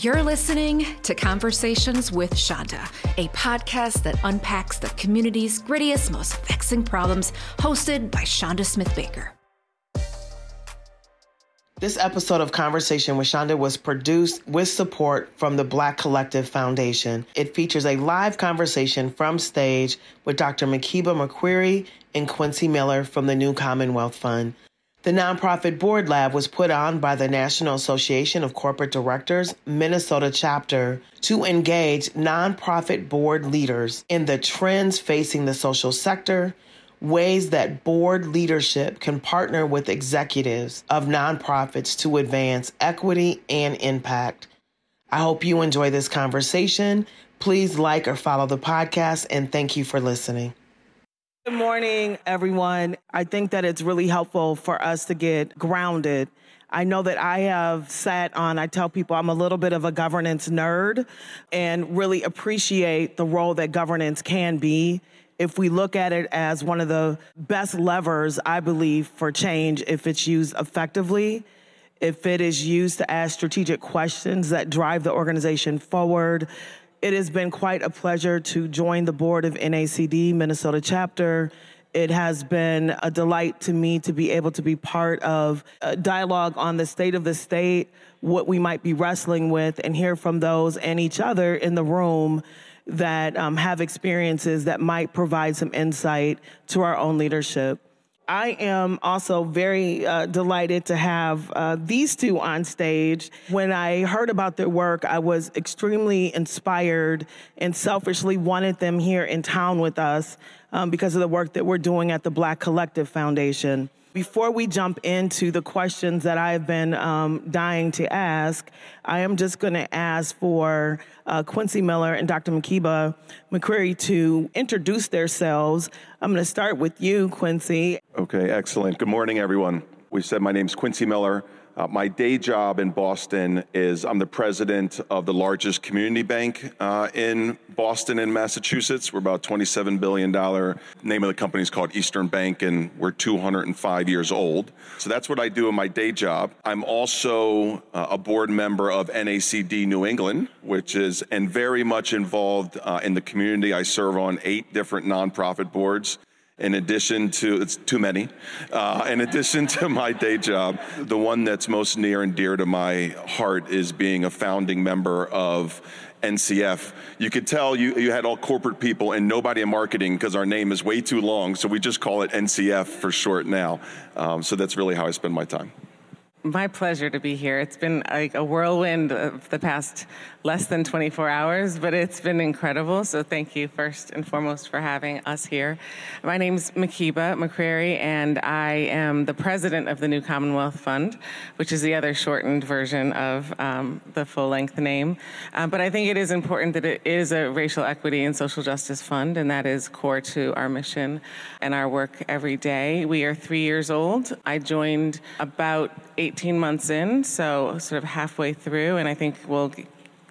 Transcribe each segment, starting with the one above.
You're listening to Conversations with Chanda, a podcast that unpacks the community's grittiest, most vexing problems, hosted by Chanda Smith Baker. This episode of Conversation with Chanda was produced with support from the Black Collective Foundation. It features a live conversation from stage with Dr. Makeeba McCreary and Quincy Miller from the New Commonwealth Fund. The nonprofit board lab was put on by the National Association of Corporate Directors Minnesota chapter to engage nonprofit board leaders in the trends facing the social sector, ways that board leadership can partner with executives of nonprofits to advance equity and impact. I hope you enjoy this conversation. Please like or follow the podcast, and thank you for listening. Good morning, everyone. I think that it's really helpful for us to get grounded. I know that I have sat on, I tell people I'm a little bit of a governance nerd and really appreciate the role that governance can be. If we look at it as one of the best levers, I believe, for change, if it's used effectively, if it is used to ask strategic questions that drive the organization forward, it has been quite a pleasure to join the board of NACD Minnesota chapter. It has been a delight to me to be able to be part of a dialogue on the state of the state, what we might be wrestling with, and hear from those and each other in the room that um, have experiences that might provide some insight to our own leadership. I am also very uh, delighted to have uh, these two on stage. When I heard about their work, I was extremely inspired and selfishly wanted them here in town with us um, because of the work that we're doing at the Black Collective Foundation. Before we jump into the questions that I've been um, dying to ask, I am just going to ask for uh, Quincy Miller and Dr. Makeeba McCreary to introduce themselves. I'm going to start with you, Quincy. Okay, excellent. Good morning, everyone. We said my name's Quincy Miller. Uh, my day job in Boston is I'm the president of the largest community bank uh, in Boston and Massachusetts. We're about $27 billion. Name of the company is called Eastern Bank, and we're 205 years old. So that's what I do in my day job. I'm also uh, a board member of NACD New England, which is and very much involved uh, in the community. I serve on eight different nonprofit boards in addition to, it's too many, uh, in addition to my day job, the one that's most near and dear to my heart is being a founding member of NCF. You could tell you, you had all corporate people and nobody in marketing because our name is way too long, so we just call it NCF for short now. Um, so that's really how I spend my time. My pleasure to be here. It's been like a whirlwind of the past less than 24 hours, but it's been incredible. So thank you first and foremost for having us here. My name is Makeeba McCreary, and I am the president of the New Commonwealth Fund, which is the other shortened version of um, the full length name. Um, but I think it is important that it is a racial equity and social justice fund, and that is core to our mission and our work every day. We are three years old. I joined about 18 months in, so sort of halfway through, and I think we'll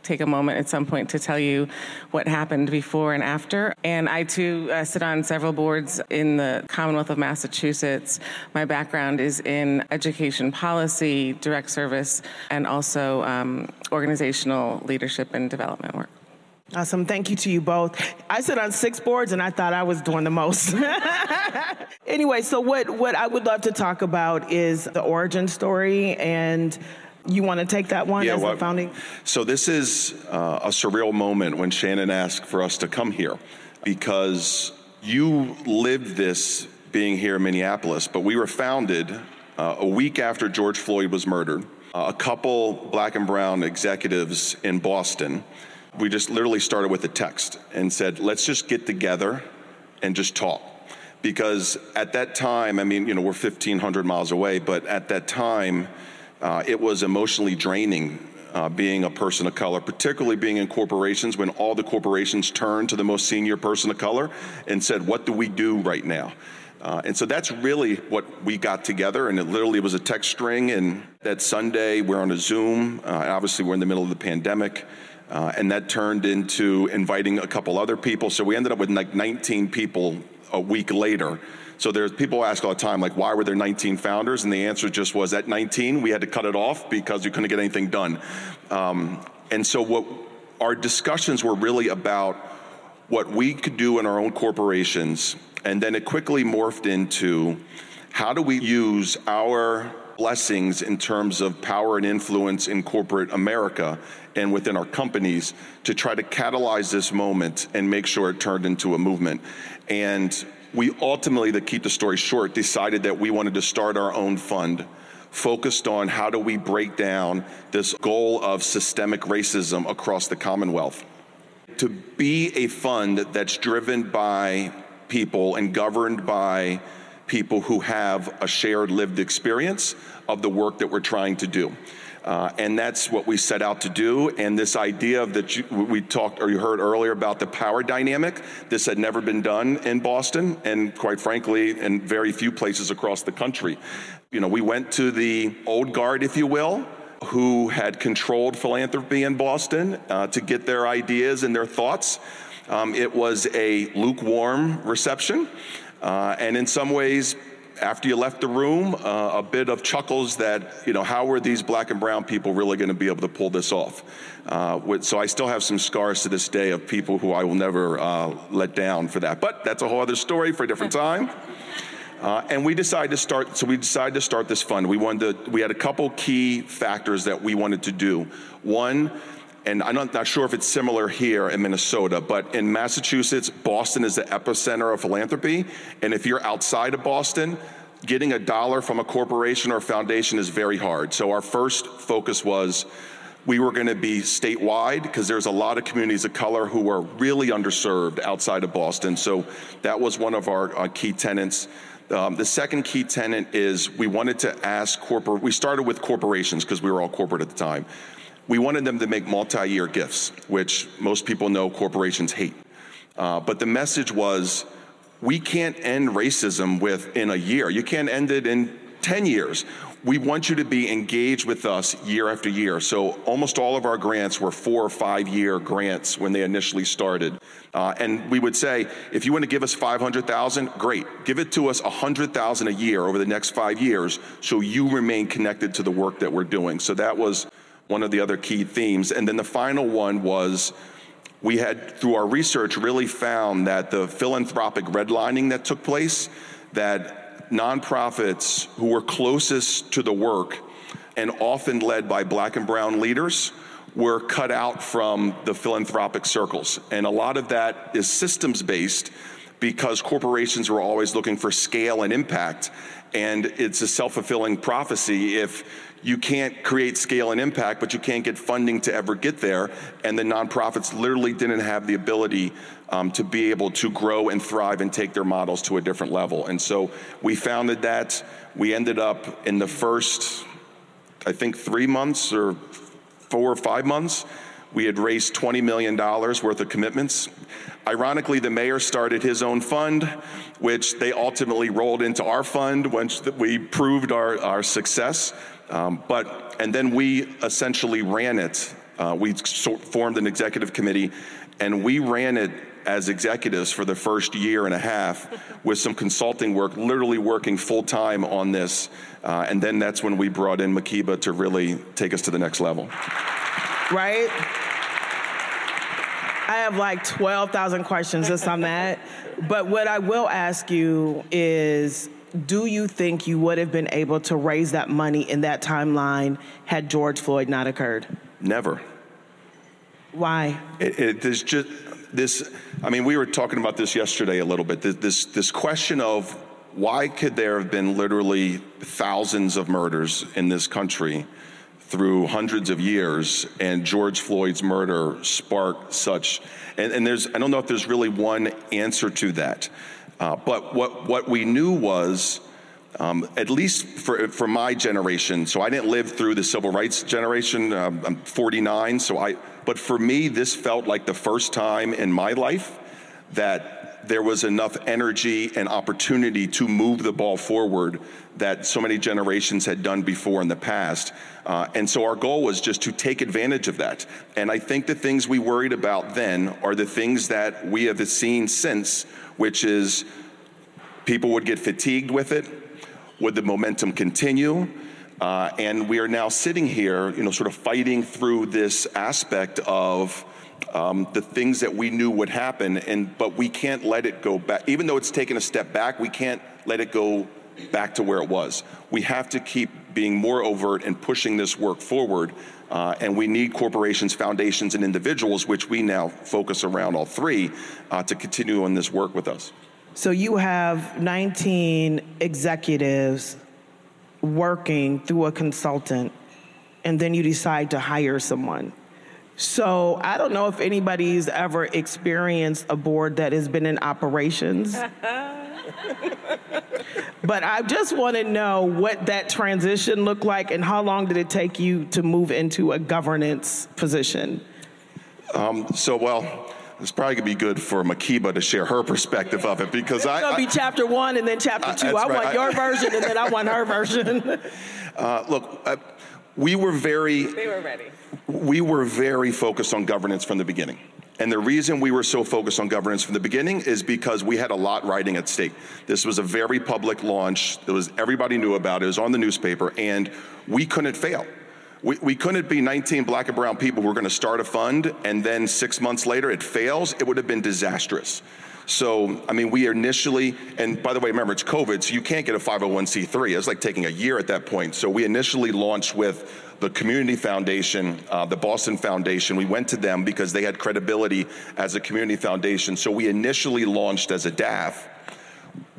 take a moment at some point to tell you what happened before and after. And I too uh, sit on several boards in the Commonwealth of Massachusetts. My background is in education policy, direct service, and also um, organizational leadership and development work. Awesome. Thank you to you both. I sit on six boards and I thought I was doing the most. anyway, so what, what I would love to talk about is the origin story and you want to take that one yeah, as well, a founding? So this is uh, a surreal moment when Chanda asked for us to come here because you lived this being here in Minneapolis, but we were founded uh, a week after George Floyd was murdered. Uh, a couple black and brown executives in Boston we just literally started with a text and said, let's just get together and just talk. Because at that time, I mean, you know, we're 1,500 miles away, but at that time, uh, it was emotionally draining uh, being a person of color, particularly being in corporations when all the corporations turned to the most senior person of color and said, What do we do right now? Uh, and so that's really what we got together, and it literally was a text string. And that Sunday, we're on a Zoom. Uh, obviously, we're in the middle of the pandemic. Uh, and that turned into inviting a couple other people. So we ended up with like 19 people a week later. So there's people ask all the time, like, why were there 19 founders? And the answer just was at 19, we had to cut it off because we couldn't get anything done. Um, And so, what our discussions were really about what we could do in our own corporations, and then it quickly morphed into how do we use our blessings in terms of power and influence in corporate America and within our companies to try to catalyze this moment and make sure it turned into a movement. And we ultimately, to keep the story short, decided that we wanted to start our own fund focused on how do we break down this goal of systemic racism across the Commonwealth. To be a fund that's driven by people and governed by people who have a shared lived experience of the work that we're trying to do. Uh, and that's what we set out to do. And this idea of that we talked or you heard earlier about the power dynamic, this had never been done in Boston, and quite frankly, in very few places across the country. You know, we went to the old guard, if you will, who had controlled philanthropy in Boston uh, to get their ideas and their thoughts. Um, it was a lukewarm reception, uh, and in some ways, after you left the room, uh, a bit of chuckles that, you know, how were these black and brown people really going to be able to pull this off? Uh, so I still have some scars to this day of people who I will never uh, let down for that. But that's a whole other story for a different time. Uh, and we decided to start. So we decided to start this fund. We wanted to. We had a couple key factors that we wanted to do. One, and I'm not, not, sure if it's similar here in Minnesota, but in Massachusetts, Boston is the epicenter of philanthropy. And if you're outside of Boston, getting a dollar from a corporation or foundation is very hard. So our first focus was we were going to be statewide because there's a lot of communities of color who are really underserved outside of Boston. So that was one of our, our key tenants. Um, the second key tenant is we wanted to ask corporate, we started with corporations because we were all corporate at the time. We wanted them to make multi year gifts, which most people know corporations hate. Uh, but the message was we can't end racism within a year. You can't end it in 10 years we want you to be engaged with us year after year. So almost all of our grants were four or five year grants when they initially started. Uh, and we would say, if you want to give us 500,000, great. Give it to us 100,000 a year over the next five years so you remain connected to the work that we're doing. So that was one of the other key themes. And then the final one was we had, through our research, really found that the philanthropic redlining that took place, that nonprofits who were closest to the work and often led by black and brown leaders were cut out from the philanthropic circles. And a lot of that is systems based because corporations were always looking for scale and impact. And it's a self fulfilling prophecy if you can't create scale and impact, but you can't get funding to ever get there. And the nonprofits literally didn't have the ability um, to be able to grow and thrive and take their models to a different level. And so we founded that. We ended up in the first, I think, three months or four or five months. We had raised $20 million worth of commitments. Ironically, the mayor started his own fund, which they ultimately rolled into our fund once we proved our, our success. Um, but, and then we essentially ran it. Uh, we formed an executive committee and we ran it as executives for the first year and a half with some consulting work, literally working full time on this. Uh, and then that's when we brought in Makeeba to really take us to the next level. Right? I have like 12,000 questions just on that. But what I will ask you is do you think you would have been able to raise that money in that timeline had George Floyd not occurred? Never. Why? It, it, there's just this. I mean, we were talking about this yesterday a little bit. This this question of why could there have been literally thousands of murders in this country through hundreds of years, and George Floyd's murder sparked such. And, and there's I don't know if there's really one answer to that. Uh, but what, what we knew was, um, at least for, for my generation, so I didn't live through the civil rights generation. Um, I'm 49, so I, but for me, this felt like the first time in my life that there was enough energy and opportunity to move the ball forward that so many generations had done before in the past. Uh, and so our goal was just to take advantage of that. And I think the things we worried about then are the things that we have seen since, which is people would get fatigued with it. Would the momentum continue? Uh, and we are now sitting here, you know, sort of fighting through this aspect of um, the things that we knew would happen, and but we can't let it go back. Even though it's taken a step back, we can't let it go back to where it was. We have to keep being more overt and pushing this work forward. Uh, and we need corporations, foundations, and individuals, which we now focus around all three, uh, to continue on this work with us. So you have 19 executives working through a consultant, and then you decide to hire someone. So I don't know if anybody's ever experienced a board that has been in operations. but I just want to know what that transition looked like and how long did it take you to move into a governance position? Um, so, well, it's probably gonna be good for Makeeba to share her perspective of it because it's I. It's gonna be chapter one and then chapter two. I, I want your version and then I want her version. Uh, look, uh, we were very. They were ready. We were very focused on governance from the beginning. And the reason we were so focused on governance from the beginning is because we had a lot riding at stake. This was a very public launch. It was everybody knew about it. It was on the newspaper, and we couldn't fail. We, we couldn't be 19 black and brown people who were going to start a fund and then six months later it fails. It would have been disastrous. So, I mean, we initially, and by the way, remember it's COVID, so you can't get a 501c3. It's like taking a year at that point. So, we initially launched with the Community Foundation, uh, the Boston Foundation. We went to them because they had credibility as a community foundation. So, we initially launched as a DAF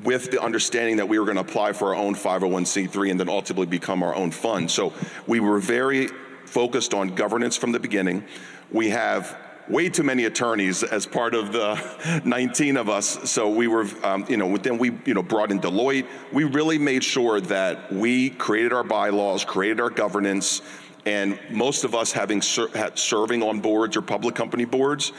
with the understanding that we were going to apply for our own 501c3 and then ultimately become our own fund. So we were very focused on governance from the beginning. We have way too many attorneys as part of the 19 of us. So we were, um, you know, then we, you know, brought in Deloitte. We really made sure that we created our bylaws, created our governance, and most of us having ser- serving on boards or public company boards,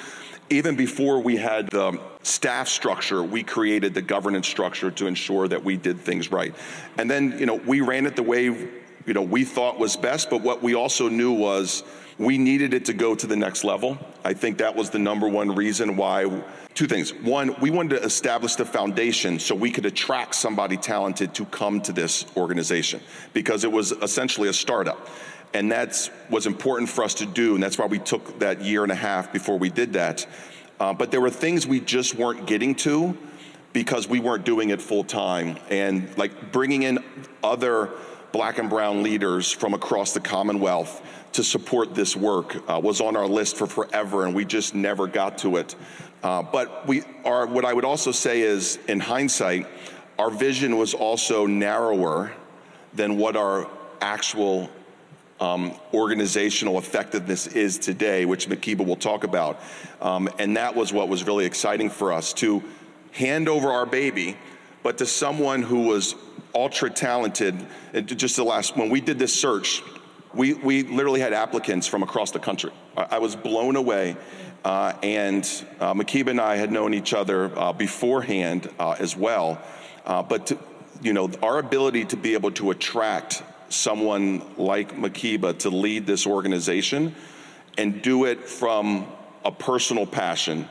even before we had the staff structure, we created the governance structure to ensure that we did things right. And then, you know, we ran it the way, you know, we thought was best, but what we also knew was we needed it to go to the next level. I think that was the number one reason why two things. One, we wanted to establish the foundation so we could attract somebody talented to come to this organization because it was essentially a startup. And that's was important for us to do, and that's why we took that year and a half before we did that. Uh, but there were things we just weren't getting to because we weren't doing it full time. And like bringing in other black and brown leaders from across the Commonwealth to support this work uh, was on our list for forever, and we just never got to it. Uh, but we are, what I would also say is, in hindsight, our vision was also narrower than what our actual um, organizational effectiveness is today, which Makeeba will talk about. Um, and that was what was really exciting for us to hand over our baby, but to someone who was ultra talented. Just the last, when we did this search, we, we literally had applicants from across the country. I, I was blown away. Uh, and uh, Makeeba and I had known each other uh, beforehand uh, as well. Uh, but to, you know, our ability to be able to attract someone like Makeeba to lead this organization and do it from a personal passion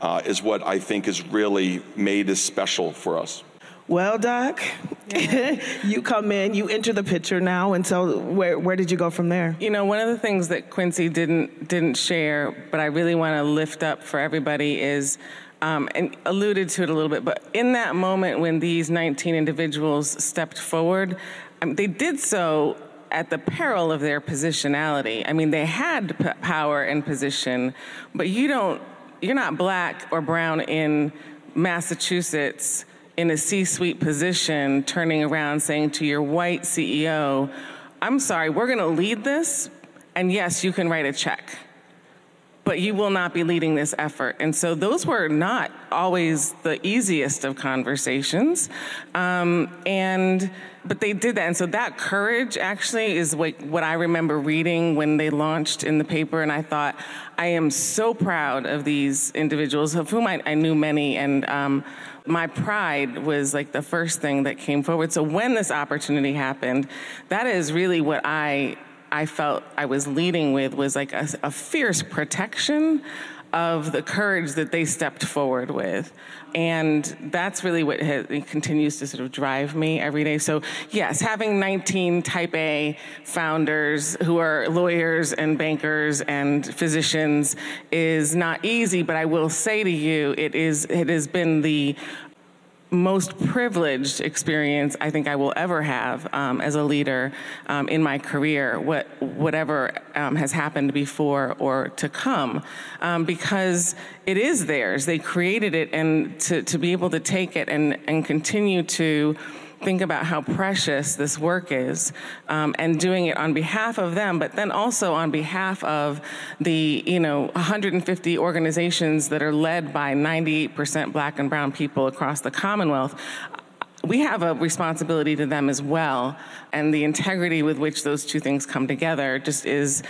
uh, is what I think has really made this special for us. Well, Doc, yeah. you come in, you enter the picture now, and so where, where did you go from there? You know, one of the things that Quincy didn't didn't share, but I really want to lift up for everybody is, um, and alluded to it a little bit, but in that moment when these 19 individuals stepped forward, mean, they did so at the peril of their positionality. I mean, they had p- power and position, but you don't, you're not black or brown in Massachusetts in a C suite position, turning around saying to your white CEO, I'm sorry, we're gonna lead this, and yes, you can write a check but you will not be leading this effort. And so those were not always the easiest of conversations. Um, and but they did that. And so that courage actually is what, what I remember reading when they launched in the paper. And I thought, I am so proud of these individuals, of whom I, I knew many. And um, my pride was like the first thing that came forward. So when this opportunity happened, that is really what I I felt I was leading with was like a, a fierce protection of the courage that they stepped forward with. And that's really what has, continues to sort of drive me every day. So, yes, having 19 type A founders who are lawyers and bankers and physicians is not easy, but I will say to you, it is it has been the most privileged experience I think I will ever have um, as a leader um, in my career, what, whatever um, has happened before or to come, um, because it is theirs. They created it, and to, to be able to take it and, and continue to think about how precious this work is um, and doing it on behalf of them, but then also on behalf of the, you know, 150 organizations that are led by 98% black and brown people across the Commonwealth we have a responsibility to them as well and the integrity with which those two things come together just is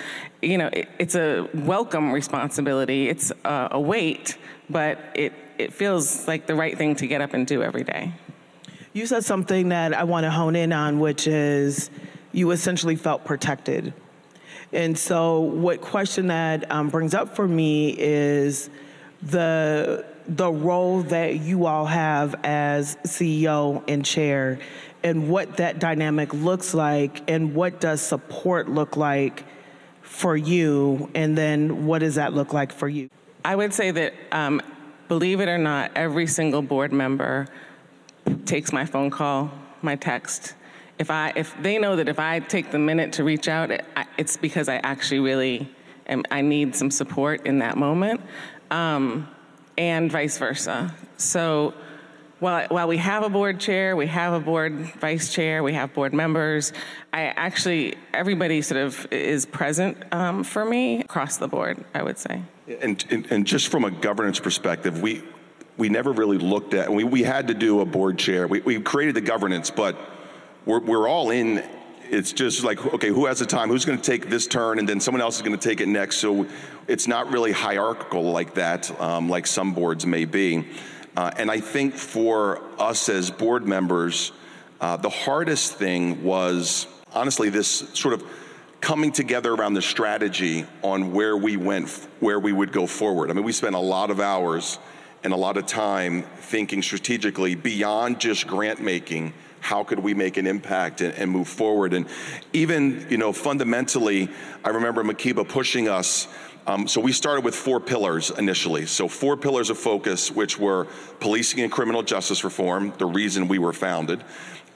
you know it, it's a welcome responsibility. It's a, a weight but it it feels like the right thing to get up and do every day you said something that I want to hone in on, which is you essentially felt protected. And so, what question that um, brings up for me is the the role that you all have as CEO and chair, and what that dynamic looks like, and what does support look like for you, and then what does that look like for you? I would say that, um, believe it or not, every single board member takes my phone call, my text. If I if they know that if I take the minute to reach out, it, it's because I actually really am, I need some support in that moment, um, and vice versa. So. While, while we have a board chair, we have a board vice chair, we have board members, I actually, everybody sort of is present um, for me across the board, I would say. And, and, and just from a governance perspective, we, we never really looked at, we, we had to do a board chair. We, we created the governance, but we're, we're all in. It's just like, okay, who has the time? Who's going to take this turn? And then someone else is going to take it next. So it's not really hierarchical like that, um, like some boards may be. Uh, and I think for us as board members, uh, the hardest thing was honestly this sort of coming together around the strategy on where we went, where we would go forward. I mean, we spent a lot of hours and a lot of time thinking strategically beyond just grant making how could we make an impact and, and, move forward? And even you know fundamentally i remember Makeeba pushing us um, so we started with four pillars initially. So four pillars of focus which were policing and criminal justice reform the reason we were founded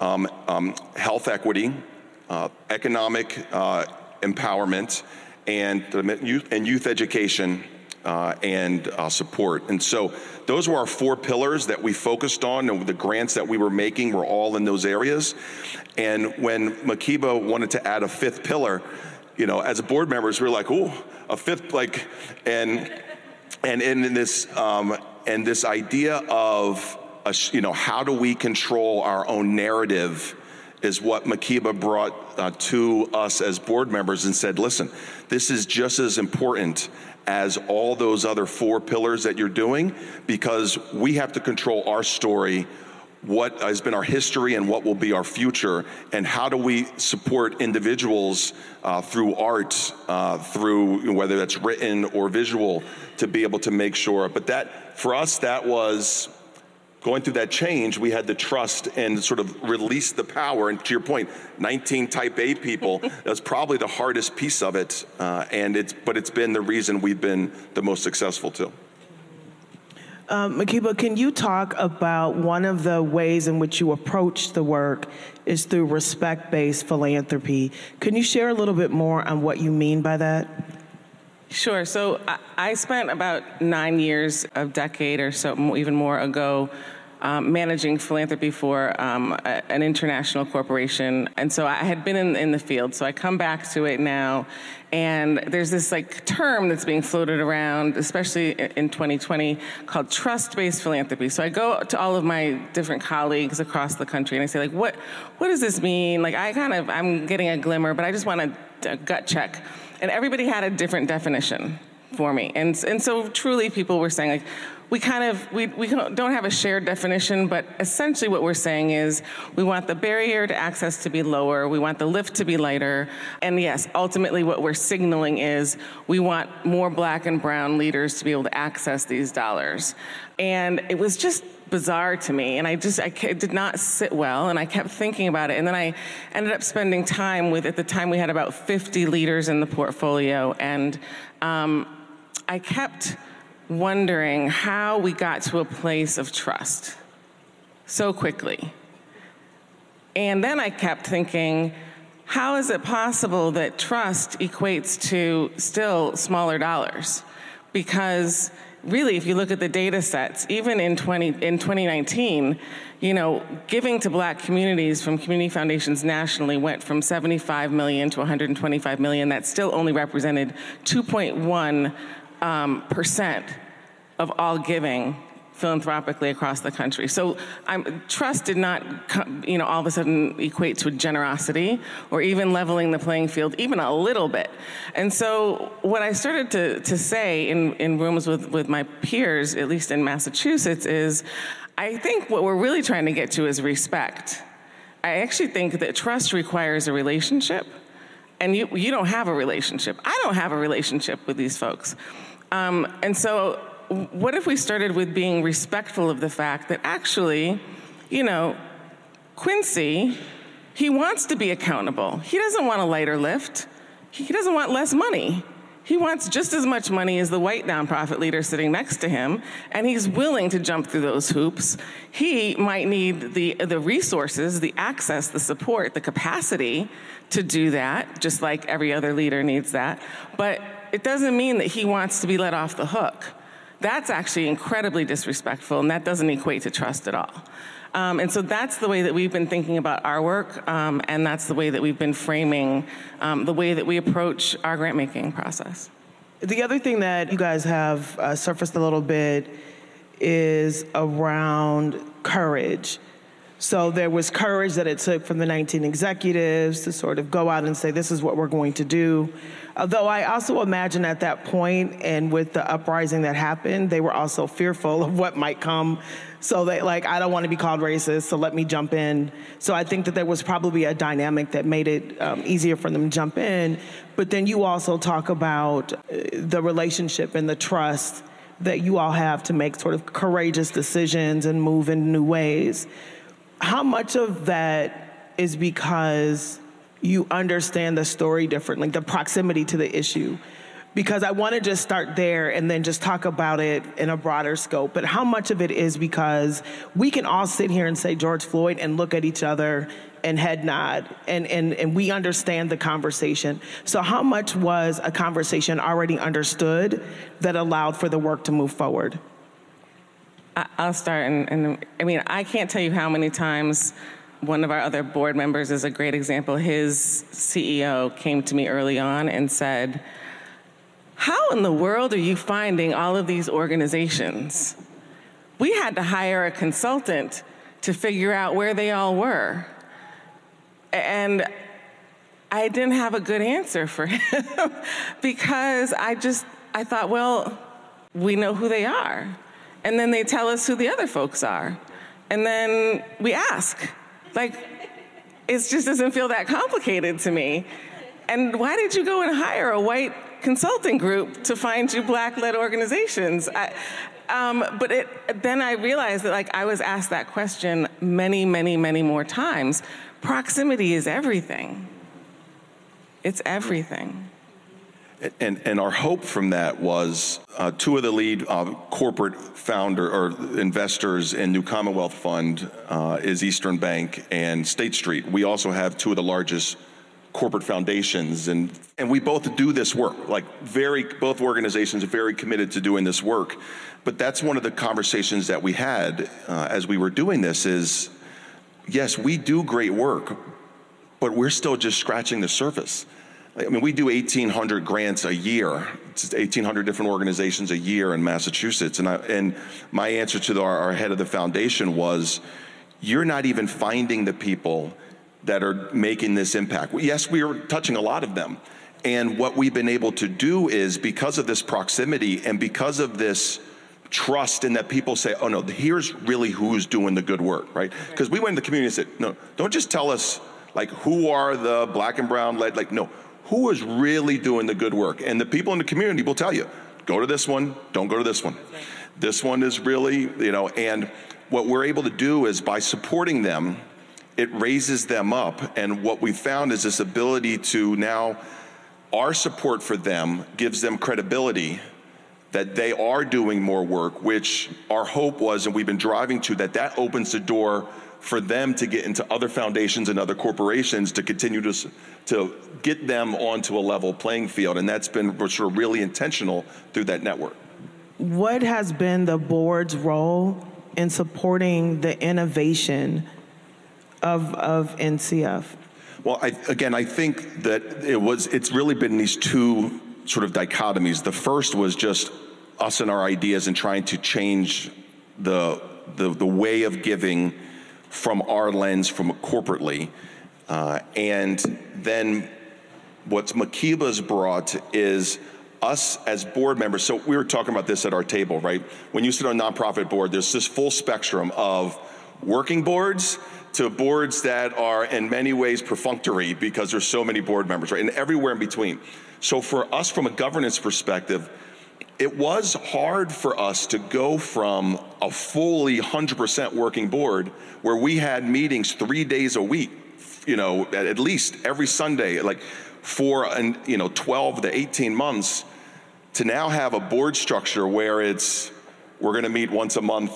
um, um, health equity uh, economic uh, empowerment and, and youth education uh, and uh, support. And so those were our four pillars that we focused on, and the grants that we were making were all in those areas. And when Makeeba wanted to add a fifth pillar, you know, as board members, we were like, "Oh, a fifth like," and and in this um, and this idea of a, you know how do we control our own narrative is what Makeeba brought uh, to us as board members and said, listen, this is just as important as all those other four pillars that you're doing because we have to control our story what has been our history and what will be our future, and how do we support individuals uh, through art, uh, through whether that's written or visual, to be able to make sure. But that, for us, that was going through that change, we had to trust and sort of release the power. And to your point, 19 type A people, that's probably the hardest piece of it. Uh, and it's, but it's been the reason we've been the most successful too. Um, Makeeba, can you talk about one of the ways in which you approach the work is through respect based philanthropy? Can you share a little bit more on what you mean by that? Sure. So I spent about nine years, a decade or so, even more ago, um, managing philanthropy for um, a, an international corporation. And so I had been in, in the field. So I come back to it now. And there's this like term that's being floated around, especially in 2020, called trust-based philanthropy. So I go to all of my different colleagues across the country and I say, like, what, what does this mean? Like, I kind of, I'm getting a glimmer, but I just want a, a gut check. And everybody had a different definition for me. And, and so truly people were saying, like, we kind of we, we don't have a shared definition, but essentially what we're saying is we want the barrier to access to be lower, we want the lift to be lighter, and yes, ultimately what we're signaling is we want more black and brown leaders to be able to access these dollars. And it was just bizarre to me and i just i did not sit well and i kept thinking about it and then i ended up spending time with at the time we had about 50 leaders in the portfolio and um, i kept wondering how we got to a place of trust so quickly and then i kept thinking how is it possible that trust equates to still smaller dollars because really, if you look at the data sets, even in, 20, in 2019, you know, giving to black communities from community foundations nationally went from 75 million to 125 million. That still only represented 2.1 um, percent of all giving philanthropically across the country. So I'm, trust did not, you know, all of a sudden equate to generosity or even leveling the playing field, even a little bit. And so what I started to, to say in, in rooms with, with my peers, at least in Massachusetts, is I think what we're really trying to get to is respect. I actually think that trust requires a relationship, and you, you don't have a relationship. I don't have a relationship with these folks. Um, and so what if we started with being respectful of the fact that actually, you know, Quincy, he wants to be accountable. He doesn't want a lighter lift. He doesn't want less money. He wants just as much money as the white nonprofit leader sitting next to him, and he's willing to jump through those hoops. He might need the, the resources, the access, the support, the capacity to do that, just like every other leader needs that. But it doesn't mean that he wants to be let off the hook. That's actually incredibly disrespectful, and that doesn't equate to trust at all. Um, and so that's the way that we've been thinking about our work, um, and that's the way that we've been framing um, the way that we approach our grant making process. The other thing that you guys have uh, surfaced a little bit is around courage. So there was courage that it took from the 19 executives to sort of go out and say, this is what we're going to do. Although I also imagine at that point and with the uprising that happened, they were also fearful of what might come. So they like, I don't want to be called racist, so let me jump in. So I think that there was probably a dynamic that made it um, easier for them to jump in. But then you also talk about uh, the relationship and the trust that you all have to make sort of courageous decisions and move in new ways. How much of that is because you understand the story differently, the proximity to the issue. Because I want to just start there and then just talk about it in a broader scope. But how much of it is because we can all sit here and say George Floyd and look at each other and head nod and, and, and we understand the conversation. So, how much was a conversation already understood that allowed for the work to move forward? I'll start, and, and I mean, I can't tell you how many times one of our other board members is a great example. His CEO came to me early on and said, How in the world are you finding all of these organizations? We had to hire a consultant to figure out where they all were. And I didn't have a good answer for him because I just, I thought, well, we know who they are. And then they tell us who the other folks are. And then we ask. Like, it just doesn't feel that complicated to me. And why did you go and hire a white consulting group to find you black led organizations? I, um, but it, then I realized that like I was asked that question many, many, many more times. Proximity is everything. It's everything. And, and our hope from that was uh, two of the lead uh, corporate founder or investors in New Commonwealth Fund uh, is Eastern Bank and State Street. We also have two of the largest corporate foundations, and and we both do this work. Like very, both organizations are very committed to doing this work. But that's one of the conversations that we had uh, as we were doing this. Is yes, we do great work, but we're still just scratching the surface. I mean, we do 1,800 grants a year. It's 1,800 different organizations a year in Massachusetts. And, I, and my answer to the, our, our head of the foundation was, you're not even finding the people that are making this impact. Yes, we are touching a lot of them. And what we've been able to do is because of this proximity and because of this trust in that people say, oh no, here's really who's doing the good work, right? Because we went in the community and said, no, don't just tell us like who are the black and brown led, like no, who is really doing the good work? And the people in the community will tell you, go to this one, don't go to this one. This one is really, you know, and what we're able to do is by supporting them, it raises them up. And what we found is this ability to now, our support for them gives them credibility that they are doing more work, which our hope was, and we've been driving to, that that opens the door for them to get into other foundations and other corporations to continue to, to get them onto a level playing field. And that's been sort of really intentional through that network. What has been the board's role in supporting the innovation of, of NCF? Well, I, again, I think that it was, it's really been these two sort of dichotomies. The first was just us and our ideas and trying to change the, the, the way of giving from our lens from corporately. Uh, and then what Makeeba's brought is us as board members. So we were talking about this at our table, right? When you sit on a nonprofit board, there's this full spectrum of working boards to boards that are in many ways perfunctory because there's so many board members, right? And everywhere in between. So for us from a governance perspective, it was hard for us to go from a fully 100% working board where we had meetings three days a week, you know, at least every Sunday, like for, an, you know, 12 to 18 months to now have a board structure where it's, we're going to meet once a month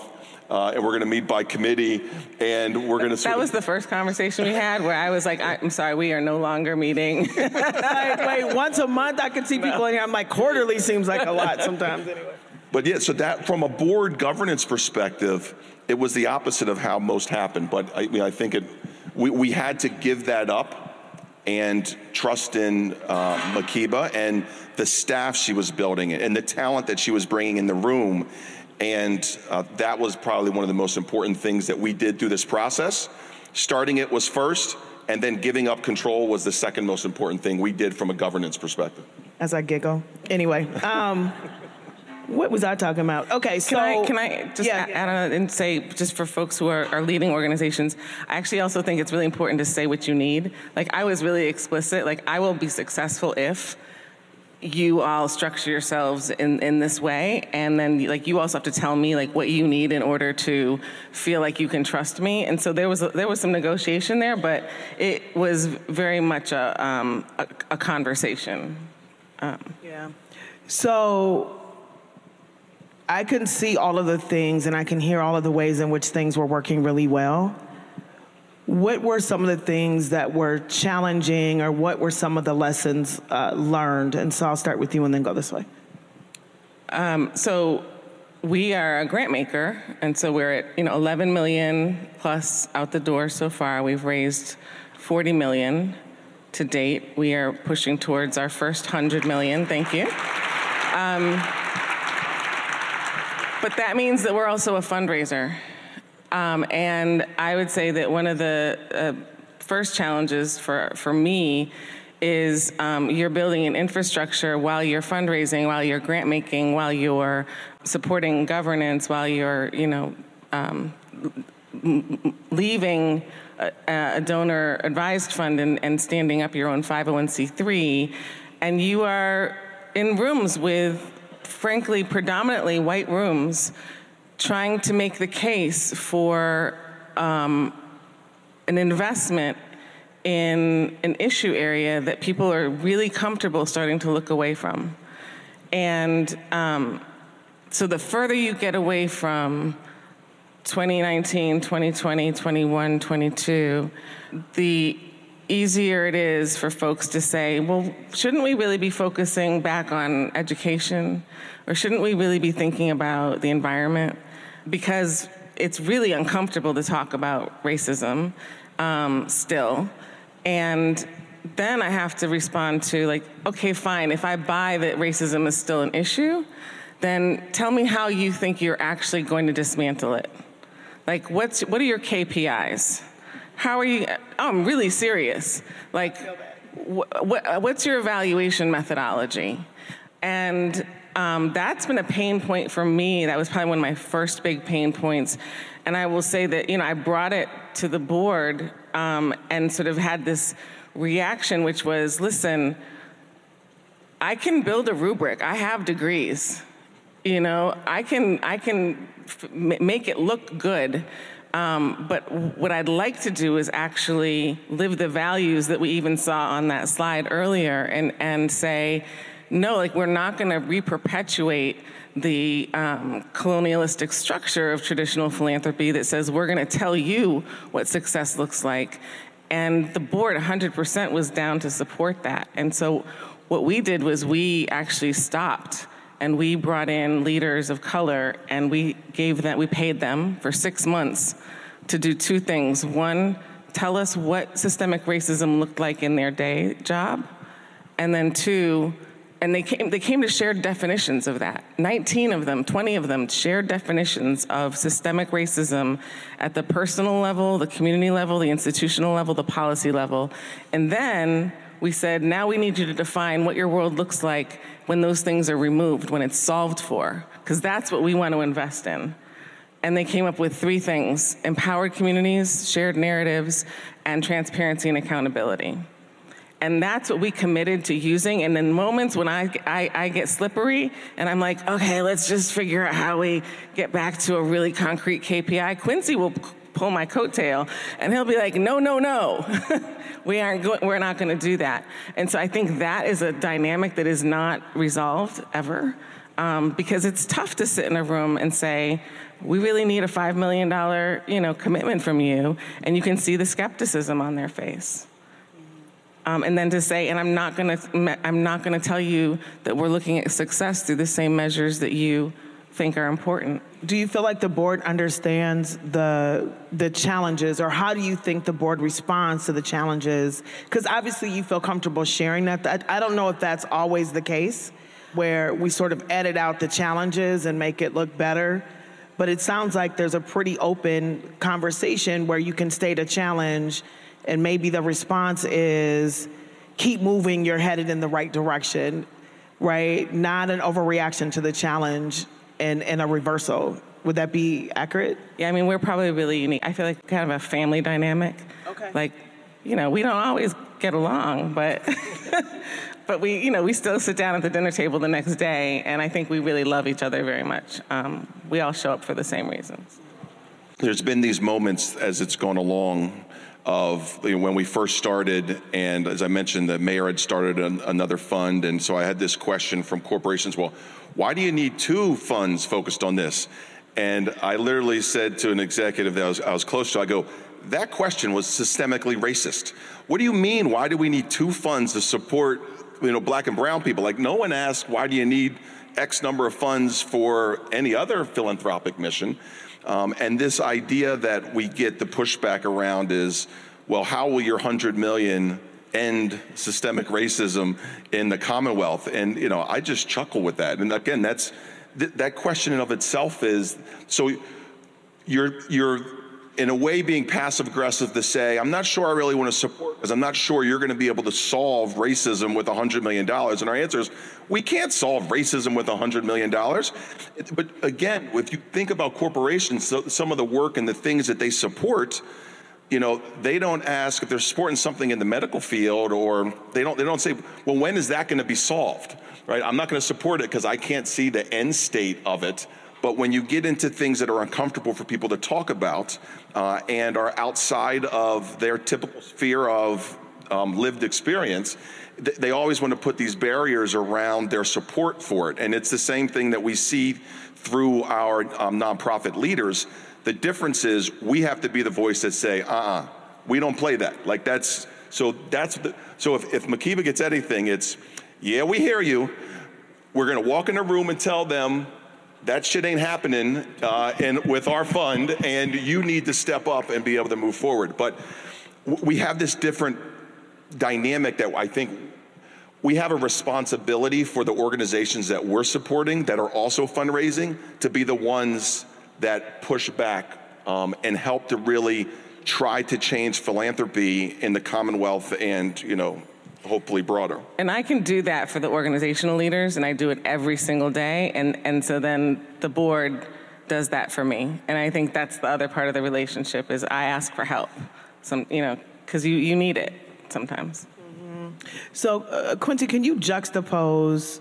uh, and we're going to meet by committee, and we're going to. That was the first conversation we had, where I was like, "I'm sorry, we are no longer meeting." like, wait, once a month, I could see people in here. I'm like, quarterly seems like a lot sometimes, anyway. But yeah, so that from a board governance perspective, it was the opposite of how most happened. But I, I mean, I think it, we, we had to give that up and trust in uh, Makeeba and the staff she was building and the talent that she was bringing in the room and uh, that was probably one of the most important things that we did through this process. Starting it was first, and then giving up control was the second most important thing we did from a governance perspective. As I giggle. Anyway, um, what was I talking about? Okay, so. Can I, can I just yeah. add on and say, just for folks who are, are leading organizations, I actually also think it's really important to say what you need. Like, I was really explicit, like, I will be successful if you all structure yourselves in, in this way. And then like you also have to tell me like what you need in order to feel like you can trust me. And so there was a, there was some negotiation there but it was very much a, um, a, a, conversation. Um, yeah. So i can see all of the things and i can hear all of the ways in which things were working really well what were some of the things that were challenging, or what were some of the lessons uh, learned? And so I'll start with you and then go this way. Um, so we are a grant maker, and so we're at you know 11 million plus out the door so far. We've raised 40 million to date. We are pushing towards our first 100 million. Thank you. Um, but that means that we're also a fundraiser. Um, and I would say that one of the uh, first challenges for, for me is um, you're building an infrastructure while you're fundraising, while you're grant making, while you're supporting governance, while you're, you know, um, leaving a, a, donor advised fund and, and standing up your own 501c3, and you are in rooms with, frankly, predominantly white rooms trying to make the case for um, an investment in an issue area that people are really comfortable starting to look away from. And um, so the further you get away from 2019, 2020, 21, 22, the easier it is for folks to say, well, shouldn't we really be focusing back on education? Or shouldn't we really be thinking about the environment? Because it's really uncomfortable to talk about racism um, still. And then I have to respond to, like, okay, fine, if I buy that racism is still an issue, then tell me how you think you're actually going to dismantle it. Like, what's, what are your KPIs? How are you? Oh, I'm really serious. Like, wh- wh- what's your evaluation methodology? And um, that's been a pain point for me. That was probably one of my first big pain points. And I will say that, you know, I brought it to the board um, and sort of had this reaction, which was listen, I can build a rubric, I have degrees. You know, I can, I can f- make it look good. Um, but what I'd like to do is actually live the values that we even saw on that slide earlier and, and say, no, like we're not going to reperpetuate the um, colonialistic structure of traditional philanthropy that says we're going to tell you what success looks like. And the board 100% was down to support that. And so what we did was we actually stopped and we brought in leaders of color and we gave them, we paid them for six months to do two things. One, tell us what systemic racism looked like in their day job. And then two, and they came, they came to shared definitions of that. 19 of them, 20 of them shared definitions of systemic racism at the personal level, the community level, the institutional level, the policy level. And then we said, now we need you to define what your world looks like when those things are removed, when it's solved for, because that's what we want to invest in. And they came up with three things empowered communities, shared narratives, and transparency and accountability. And that's what we committed to using. And in moments when I, I, I, get slippery and I'm like, okay, let's just figure out how we get back to a really concrete KPI, Quincy will pull my coattail and he'll be like, no, no, no. we aren't we're not going to do that. And so I think that is a dynamic that is not resolved ever. Um, because it's tough to sit in a room and say, we really need a $5 million you know, commitment from you, and you can see the skepticism on their face. Um, and then to say, and I'm not going to, I'm not going to tell you that we're looking at success through the same measures that you think are important. Do you feel like the board understands the the challenges, or how do you think the board responds to the challenges? Because obviously you feel comfortable sharing that. I don't know if that's always the case, where we sort of edit out the challenges and make it look better. But it sounds like there's a pretty open conversation where you can state a challenge and maybe the response is keep moving, you're headed in the right direction, right? Not an overreaction to the challenge and, and a reversal. Would that be accurate? Yeah, I mean, we're probably really unique. I feel like kind of a family dynamic. Okay. Like, you know, we don't always get along, but but we, you know, we still sit down at the dinner table the next day, and I think we really love each other very much. Um, we all show up for the same reasons. There's been these moments as it's gone along of you know, when we first started, and as I mentioned, the mayor had started an, another fund, and so I had this question from corporations: Well, why do you need two funds focused on this? And I literally said to an executive that I was, I was close to, I go, that question was systemically racist. What do you mean? Why do we need two funds to support you know black and brown people? Like no one asked why do you need X number of funds for any other philanthropic mission. Um, and this idea that we get the pushback around is, well, how will your 100 million end systemic racism in the Commonwealth? And, you know, I just chuckle with that. And again, that's, th- that question in of itself is, so you're, you're in a way being passive aggressive to say, I'm not sure I really want to support because I'm not sure you're going to be able to solve racism with $100 million. And our answer is, we can't solve racism with $100 million. But again, if you think about corporations, some of the work and the things that they support, you know, they don't ask if they're supporting something in the medical field or they don't, they don't say, well, when is that going to be solved? Right? I'm not going to support it because I can't see the end state of it. But when you get into things that are uncomfortable for people to talk about uh, and are outside of their typical sphere of um, lived experience, th- they always want to put these barriers around their support for it. And it's the same thing that we see through our um, nonprofit leaders. The difference is we have to be the voice that say, uh uh-uh, uh we don't play that. Like that's, so that's, the, so if, if Makeeba gets anything, it's, yeah, we hear you. We're going to walk in a room and tell them that shit ain't happening uh, in, with our fund, and you need to step up and be able to move forward. But we have this different dynamic that I think we have a responsibility for the organizations that we're supporting that are also fundraising to be the ones that push back um, and help to really try to change philanthropy in the Commonwealth and, you know, hopefully broader. And I can do that for the organizational leaders, and I do it every single day. And, and so then the board does that for me. And I think that's the other part of the relationship is I ask for help. Some, you know, because you, you need it sometimes. Mm-hmm. So, uh, Quincy, can you juxtapose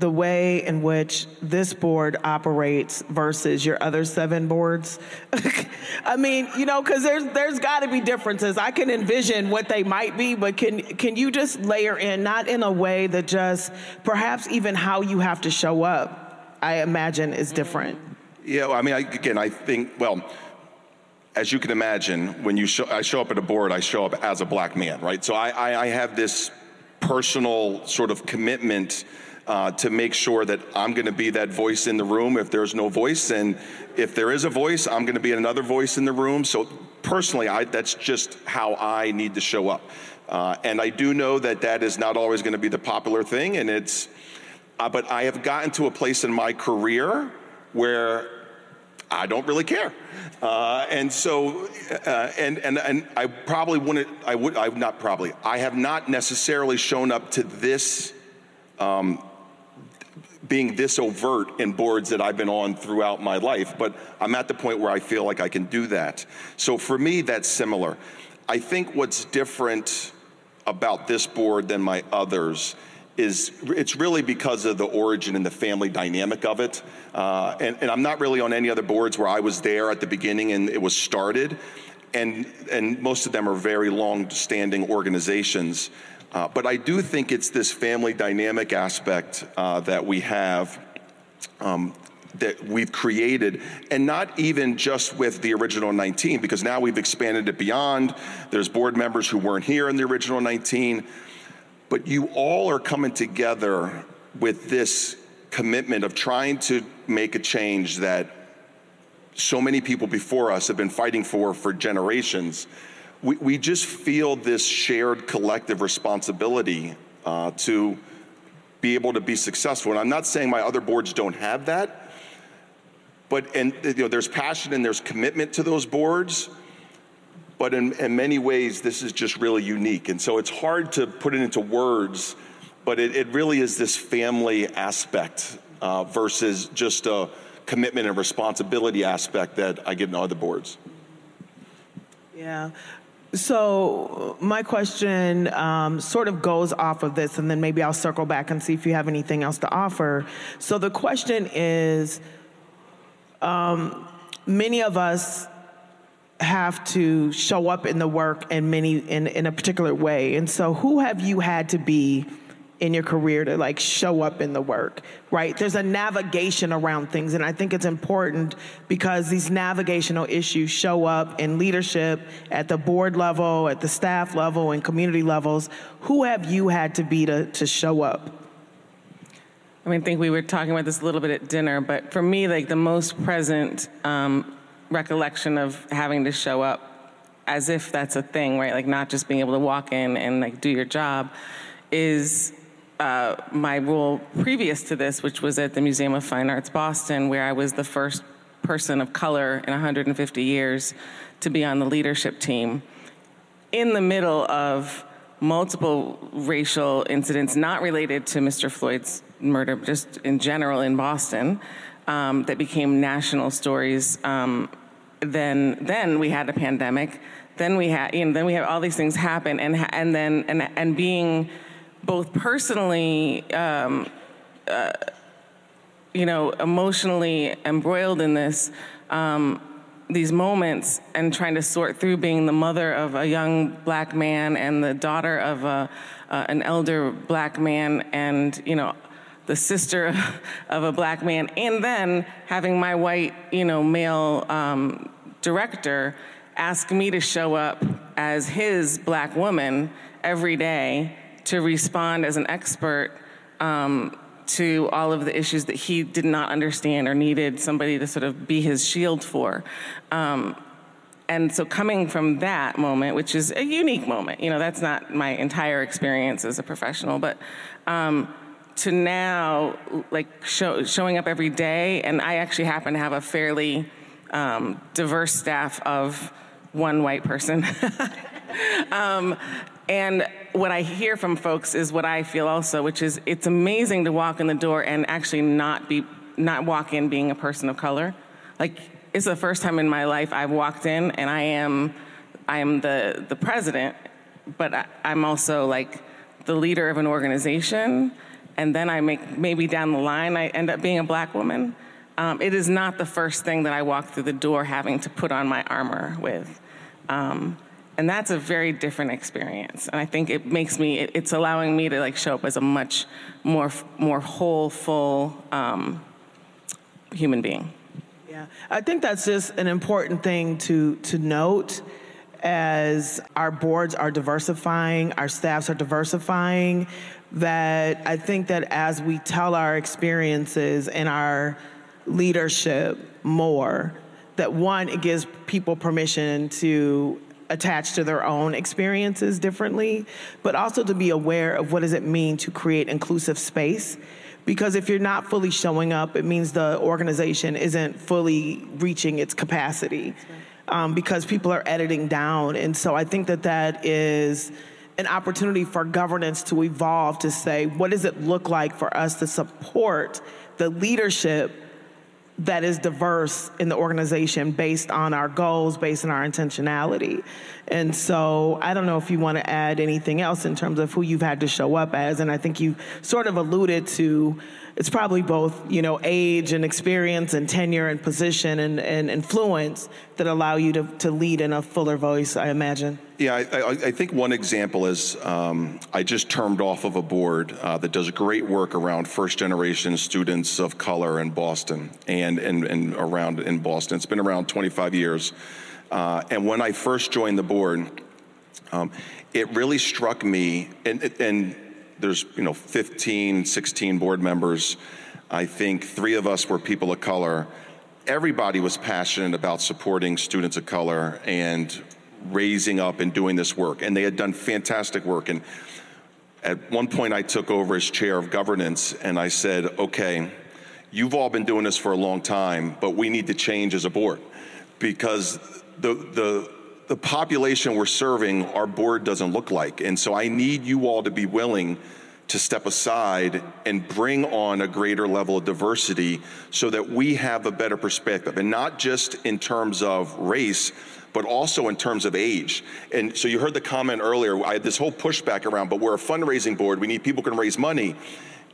the way in which this board operates versus your other seven boards? I mean, you know, because there's there's got to be differences. I can envision what they might be, but can can you just layer in, not in a way that just perhaps even how you have to show up, I imagine is different. Yeah, well, I mean, I, again, I think well. As you can imagine, when you show, I show up at a board, I show up as a black man, right? So I, I, I have this personal sort of commitment uh, to make sure that I'm going to be that voice in the room if there's no voice. And if there is a voice, I'm going to be another voice in the room. So personally, I, that's just how I need to show up. Uh, and I do know that that is not always going to be the popular thing. And it's, uh, but I have gotten to a place in my career where I don't really care. Uh, and so, uh, and, and, and I probably wouldn't, I would, I not probably, I have not necessarily shown up to this um, being this overt in boards that I've been on throughout my life, but I'm at the point where I feel like I can do that. So for me, that's similar. I think what's different about this board than my others is it's really because of the origin and the family dynamic of it. Uh, and, and I'm not really on any other boards where I was there at the beginning and it was started. And, and most of them are very long standing organizations. Uh, but I do think it's this family dynamic aspect uh, that we have um, that we've created, and not even just with the original 19, because now we've expanded it beyond. There's board members who weren't here in the original 19, but you all are coming together with this commitment of trying to make a change that so many people before us have been fighting for for generations we, we just feel this shared collective responsibility uh, to be able to be successful. And I'm not saying my other boards don't have that, but and you know, there's passion and there's commitment to those boards. But in, in many ways, this is just really unique. And so it's hard to put it into words, but it, it really is this family aspect uh, versus just a commitment and responsibility aspect that I get in other boards. Yeah. So my question um, sort of goes off of this, and then maybe I'll circle back and see if you have anything else to offer. So the question is, um, many of us have to show up in the work in many in, in a particular way, and so who have you had to be? In your career to like show up in the work, right? There's a navigation around things. And I think it's important because these navigational issues show up in leadership at the board level, at the staff level, and community levels. Who have you had to be to, to show up? I mean, I think we were talking about this a little bit at dinner, but for me, like the most present um, recollection of having to show up as if that's a thing, right? Like not just being able to walk in and like do your job is uh, my role previous to this, which was at the Museum of Fine Arts Boston, where I was the first person of color in 150 years to be on the leadership team, in the middle of multiple racial incidents not related to Mr. Floyd's murder, just in general in Boston, um, that became national stories. Um, then, then we had a pandemic. Then we had, you know, then we had all these things happen, and and then and and being both personally, um, uh, you know, emotionally embroiled in this, um, these moments, and trying to sort through being the mother of a young black man and the daughter of a, uh, an elder black man, and you know, the sister of a black man, and then having my white, you know, male um, director ask me to show up as his black woman every day to respond as an expert um, to all of the issues that he did not understand or needed somebody to sort of be his shield for. Um, and so coming from that moment, which is a unique moment, you know, that's not my entire experience as a professional, but um, to now like show, showing up every day, and I actually happen to have a fairly um, diverse staff of one white person. um, and what I hear from folks is what I feel also, which is it's amazing to walk in the door and actually not be not walk in being a person of color. Like it's the first time in my life I've walked in and I am I am the the president, but I, I'm also like the leader of an organization, and then I make maybe down the line I end up being a black woman. Um, it is not the first thing that I walk through the door having to put on my armor with. Um, and that's a very different experience. And i think it makes me it, it's allowing me to like show up as a much more more whole full um, human being. Yeah. I think that's just an important thing to to note as our boards are diversifying our staffs are diversifying that i think that as we tell our experiences and our leadership more that one it gives people permission to attach to their own experiences differently, but also to be aware of what does it mean to create inclusive space. Because if you're not fully showing up, it means the organization isn't fully reaching its capacity. Um, because people are editing down. And so I think that that is an opportunity for governance to evolve to say, what does it look like for us to support the leadership that is diverse in the organization based on our goals, based on our intentionality. And so I don't know if you want to add anything else in terms of who you've had to show up as. And I think you sort of alluded to it's probably both, you know, age and experience and tenure and position and, and influence that allow you to, to lead in a fuller voice, I imagine. Yeah, I, I, I think one example is um, I just termed off of a board uh, that does great work around first generation students of color in Boston and, and, and around in Boston. It's been around 25 years. Uh, and when I first joined the board, um, it really struck me, and, and there's you know 15, 16 board members. I think three of us were people of color. Everybody was passionate about supporting students of color and raising up and doing this work, and they had done fantastic work. And at one point, I took over as chair of governance, and I said, "Okay, you've all been doing this for a long time, but we need to change as a board because the the the population we're serving, our board doesn't look like. And so I need you all to be willing to step aside and bring on a greater level of diversity so that we have a better perspective. And not just in terms of race, but also in terms of age. And so you heard the comment earlier, I had this whole pushback around, but we're a fundraising board, we need people who can raise money.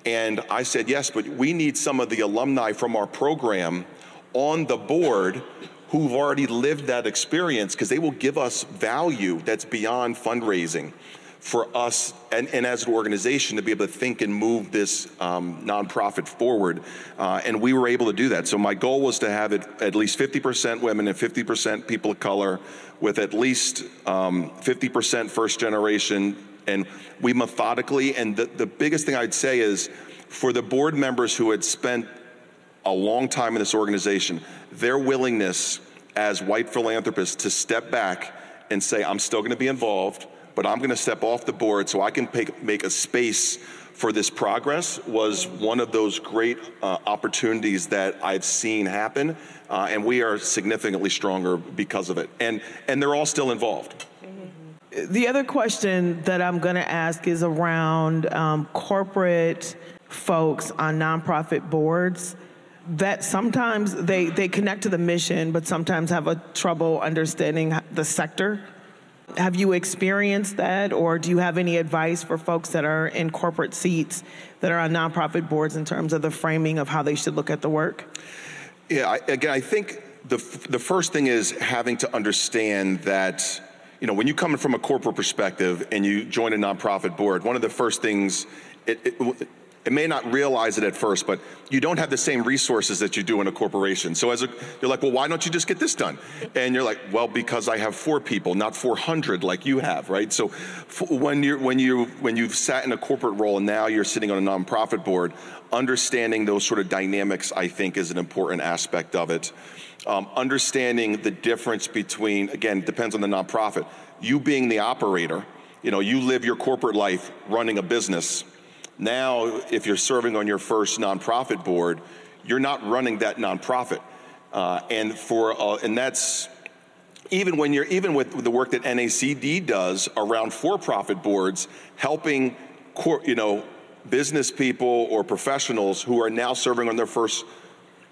And I said, yes, but we need some of the alumni from our program on the board who've already lived that experience because they will give us value that's beyond fundraising for us and, and, as an organization to be able to think and move this um, nonprofit forward. Uh, and we were able to do that. So my goal was to have it at least 50% women and 50% people of color with at least um, 50% first generation. And we methodically, and the, the biggest thing I'd say is for the board members who had spent a long time in this organization, their willingness as white philanthropists to step back and say, I'm still going to be involved, but I'm going to step off the board so I can make, a space for this progress was one of those great uh, opportunities that I've seen happen, uh, and we are significantly stronger because of it. And and they're all still involved. The other question that I'm going to ask is around um, corporate folks on nonprofit boards that sometimes they, they connect to the mission, but sometimes have a trouble understanding the sector. Have you experienced that, or do you have any advice for folks that are in corporate seats that are on nonprofit boards in terms of the framing of how they should look at the work? Yeah, I, again, I think the, the first thing is having to understand that you know when you come from a corporate perspective and you join a nonprofit board, one of the first things it, it, it may not realize it at first, but you don't have the same resources that you do in a corporation. So as a, you're like, well, why don't you just get this done? And you're like, well, because I have four people, not 400 like you have, right? So when you're when you when you've sat in a corporate role and now you're sitting on a nonprofit board, understanding those sort of dynamics, I think, is an important aspect of it. Um, understanding the difference between, again, depends on the nonprofit. You being the operator, you know, you live your corporate life running a business now, if you're serving on your first nonprofit board, you're not running that nonprofit. Uh, and for uh, and that's even when you're even with the work that NACD does around for-profit boards, helping you know business people or professionals who are now serving on their first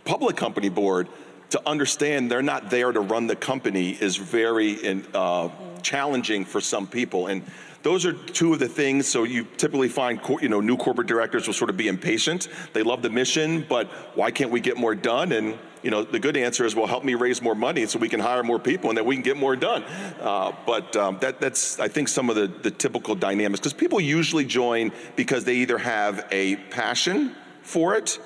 public company board to understand they're not there to run the company is very uh, challenging for some people and those are two of the things. So you typically find, you know, new corporate directors will sort of be impatient. They love the mission, but why can't we get more done? And you know, the good answer is, well, help me raise more money so we can hire more people and that we can get more done. Uh, but um, that, that's, I think, some of the, the typical dynamics because people usually join because they either have a passion for it,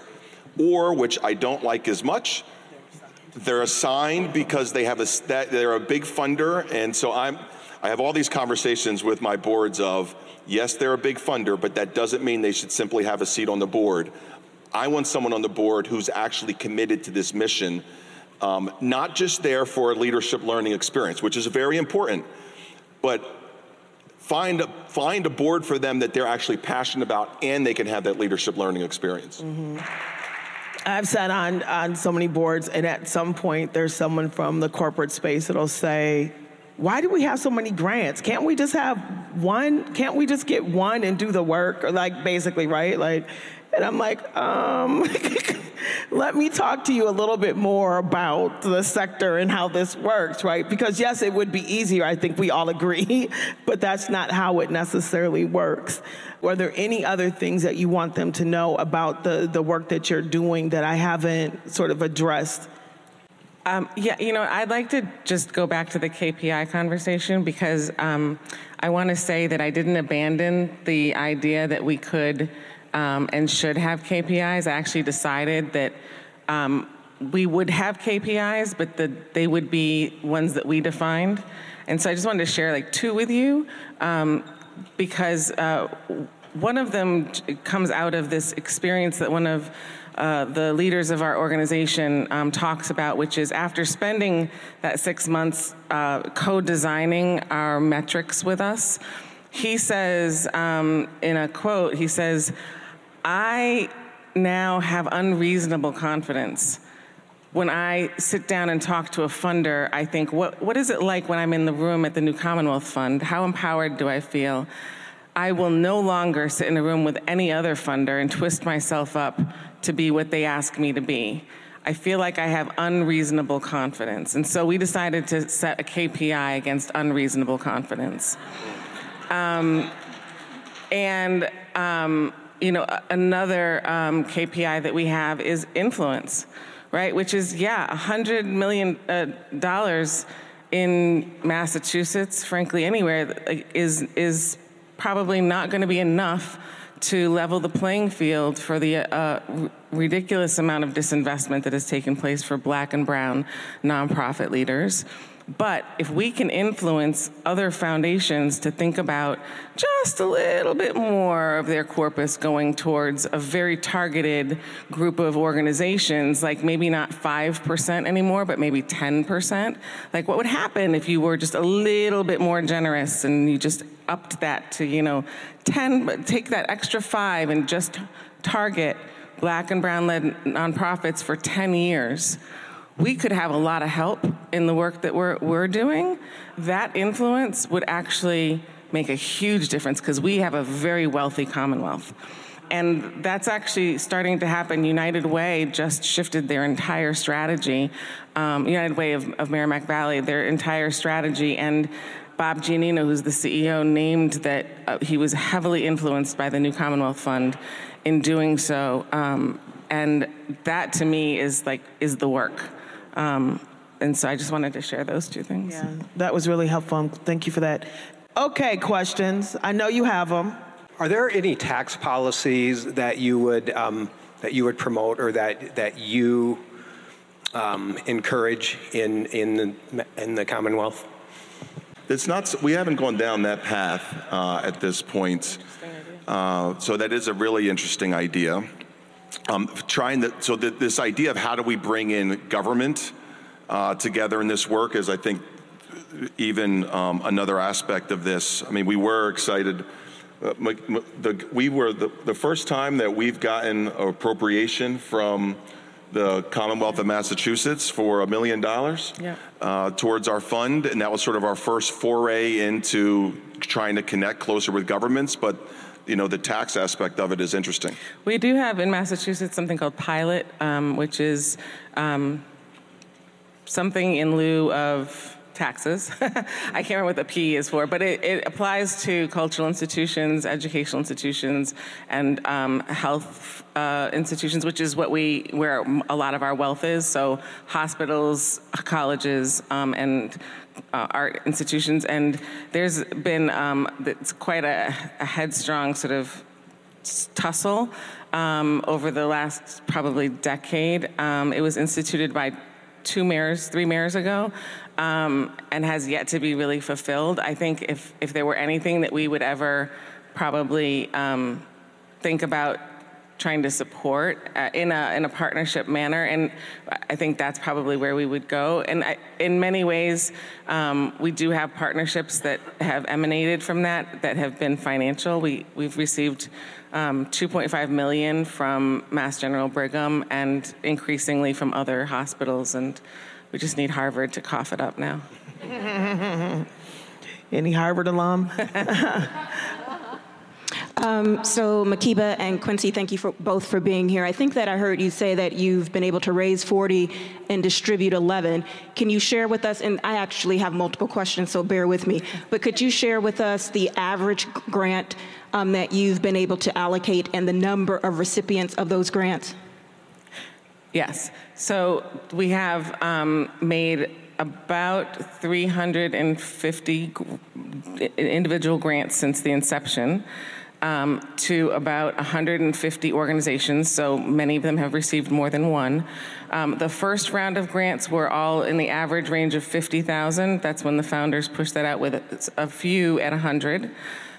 or which I don't like as much. They're assigned because they have a they're a big funder, and so I'm I have all these conversations with my boards of, yes, they're a big funder, but that doesn't mean they should simply have a seat on the board. I want someone on the board who's actually committed to this mission, um, not just there for a leadership learning experience, which is very important, but find a, find a board for them that they're actually passionate about and they can have that leadership learning experience. Mm-hmm. I've sat on, on so many boards, and at some point, there's someone from the corporate space that'll say, why do we have so many grants? Can't we just have one? Can't we just get one and do the work? Or like basically, right? Like, and I'm like, um, let me talk to you a little bit more about the sector and how this works, right? Because yes, it would be easier, I think we all agree, but that's not how it necessarily works. Were there any other things that you want them to know about the, the work that you're doing that I haven't sort of addressed um, yeah, you know, I'd like to just go back to the KPI conversation because um, I want to say that I didn't abandon the idea that we could um, and should have KPIs. I actually decided that um, we would have KPIs, but the, they would be ones that we defined. And so I just wanted to share like two with you um, because uh, one of them comes out of this experience that one of uh, the leaders of our organization um, talks about, which is after spending that six months uh, co-designing our metrics with us, he says um, in a quote, he says, I now have unreasonable confidence. When I sit down and talk to a funder, I think, what, what is it like when I'm in the room at the New Commonwealth Fund? How empowered do I feel? I will no longer sit in a room with any other funder and twist myself up to be what they ask me to be. I feel like I have unreasonable confidence. And so we decided to set a KPI against unreasonable confidence. Um, and, um, you know, another um, KPI that we have is influence, right? Which is, yeah, $100 million uh, in Massachusetts, frankly, anywhere, is, is probably not going to be enough to level the playing field for the uh, ridiculous amount of disinvestment that has taken place for black and brown nonprofit leaders. But if we can influence other foundations to think about just a little bit more of their corpus going towards a very targeted group of organizations, like maybe not 5% anymore, but maybe 10%, like what would happen if you were just a little bit more generous and you just upped that to, you know, 10, take that extra five and just target black and brown led nonprofits for 10 years we could have a lot of help in the work that we're, we're doing, that influence would actually make a huge difference because we have a very wealthy Commonwealth. And that's actually starting to happen. United Way just shifted their entire strategy, um, United Way of, of Merrimack Valley, their entire strategy. And Bob Giannino, who's the CEO, named that uh, he was heavily influenced by the New Commonwealth Fund in doing so. Um, and that to me is like, is the work. Um, and so I just wanted to share those two things. Yeah, that was really helpful. Thank you for that. Okay, questions. I know you have them. Are there any tax policies that you would um, that you would promote or that that you um, encourage in in the, in the Commonwealth? It's not. We haven't gone down that path uh, at this point. Uh, so that is a really interesting idea um, trying to, so that this idea of how do we bring in government uh, together in this work is, I think, even um, another aspect of this. I mean, we were excited. Uh, the, we were the, the first time that we've gotten appropriation from the Commonwealth of Massachusetts for a million dollars Yeah. uh, towards our fund, and that was sort of our first foray into trying to connect closer with governments. But you know, the tax aspect of it is interesting. We do have in Massachusetts something called pilot, um, which is um, something in lieu of taxes. I can't remember what the P is for, but it, it applies to cultural institutions, educational institutions, and um, health uh, institutions, which is what we where a lot of our wealth is. So hospitals, colleges, um, and uh, art institutions. And there's been um, it's quite a, a headstrong sort of tussle um, over the last probably decade. Um, it was instituted by two mayors, three mayors ago, um, and has yet to be really fulfilled. I think if if there were anything that we would ever probably um, think about trying to support uh, in a in a partnership manner, and I think that's probably where we would go. And I, in many ways, um, we do have partnerships that have emanated from that that have been financial. We we've received um, 2.5 million from Mass General Brigham, and increasingly from other hospitals. And we just need Harvard to cough it up now. Any Harvard alum? Um, so Makeeba and Quincy, thank you for both for being here. I think that I heard you say that you've been able to raise 40 and distribute 11. Can you share with us, and I actually have multiple questions, so bear with me, but could you share with us the average grant um, that you've been able to allocate and the number of recipients of those grants? Yes. So we have um, made about 350 individual grants since the inception um, to about 150 organizations, so many of them have received more than one. Um, the first round of grants were all in the average range of 50,000. That's when the founders pushed that out with a few at 100.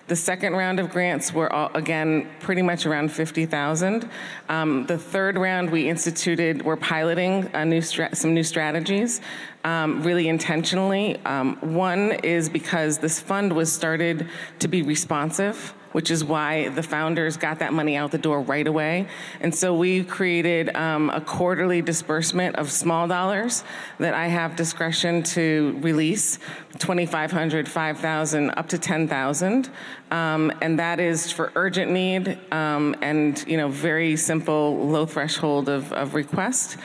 The second round of grants were all, again pretty much around 50,000. Um, the third round we instituted, we're piloting new some new strategies, um, really intentionally. Um, one is because this fund was started to be responsive which is why the founders got that money out the door right away. And so we created um, a quarterly disbursement of small dollars that I have discretion to release 2,500, 5,000, up to 10,000. Um, and that is for urgent need um, and, you know, very simple, low threshold of, of request.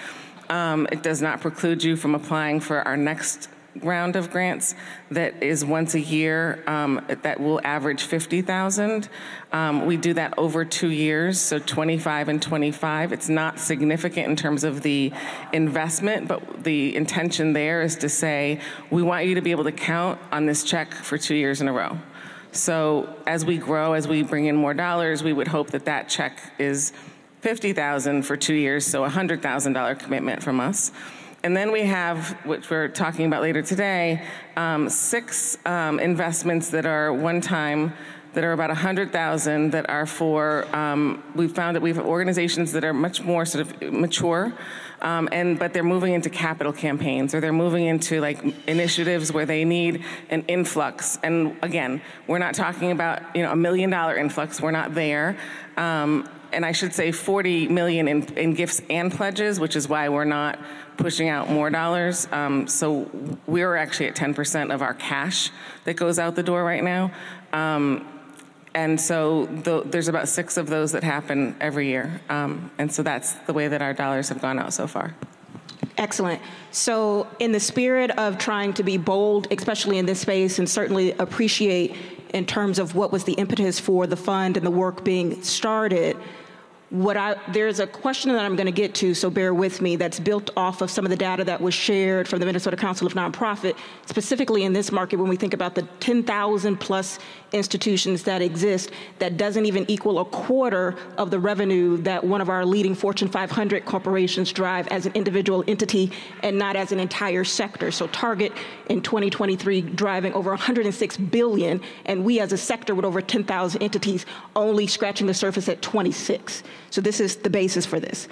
Um, it does not preclude you from applying for our next round of grants that is once a year um, that will average 50,000. Um, we do that over two years, so 25 and 25. It's not significant in terms of the investment, but the intention there is to say we want you to be able to count on this check for two years in a row. So as we grow, as we bring in more dollars, we would hope that that check is 50,000 for two years, so a $100,000 commitment from us. And then we have, which we're talking about later today, um, six um, investments that are one time that are about 100,000 that are for, um, we've found that we have organizations that are much more sort of mature, um, and but they're moving into capital campaigns or they're moving into like initiatives where they need an influx. And again, we're not talking about, you know, a million dollar influx, we're not there. And I should say 40 million in, in gifts and pledges, which is why we're not pushing out more dollars. Um, so we're actually at 10% of our cash that goes out the door right now. Um, and so the, there's about six of those that happen every year. Um, and so that's the way that our dollars have gone out so far. Excellent. So, in the spirit of trying to be bold, especially in this space, and certainly appreciate in terms of what was the impetus for the fund and the work being started, what I, there's a question that I'm going to get to, so bear with me, that's built off of some of the data that was shared from the Minnesota Council of Nonprofit, specifically in this market when we think about the 10,000 plus institutions that exist, that doesn't even equal a quarter of the revenue that one of our leading Fortune 500 corporations drive as an individual entity and not as an entire sector. So Target in 2023 driving over 106 billion, and we as a sector with over 10,000 entities only scratching the surface at 26. So this is the basis for this.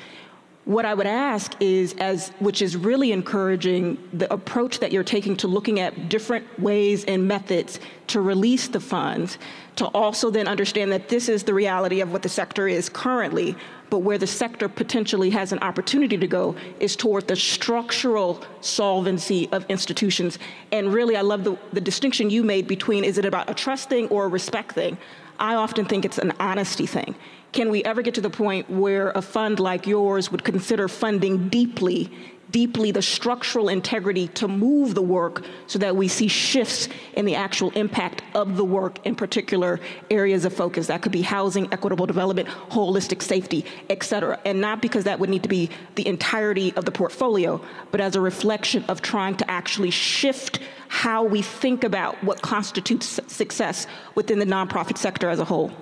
What I would ask is, as which is really encouraging, the approach that you're taking to looking at different ways and methods to release the funds, to also then understand that this is the reality of what the sector is currently, but where the sector potentially has an opportunity to go is toward the structural solvency of institutions. And really, I love the, the distinction you made between is it about a trust thing or a respect thing? I often think it's an honesty thing. Can we ever get to the point where a fund like yours would consider funding deeply deeply the structural integrity to move the work so that we see shifts in the actual impact of the work in particular areas of focus. That could be housing, equitable development, holistic safety, et cetera. And not because that would need to be the entirety of the portfolio, but as a reflection of trying to actually shift how we think about what constitutes success within the nonprofit sector as a whole.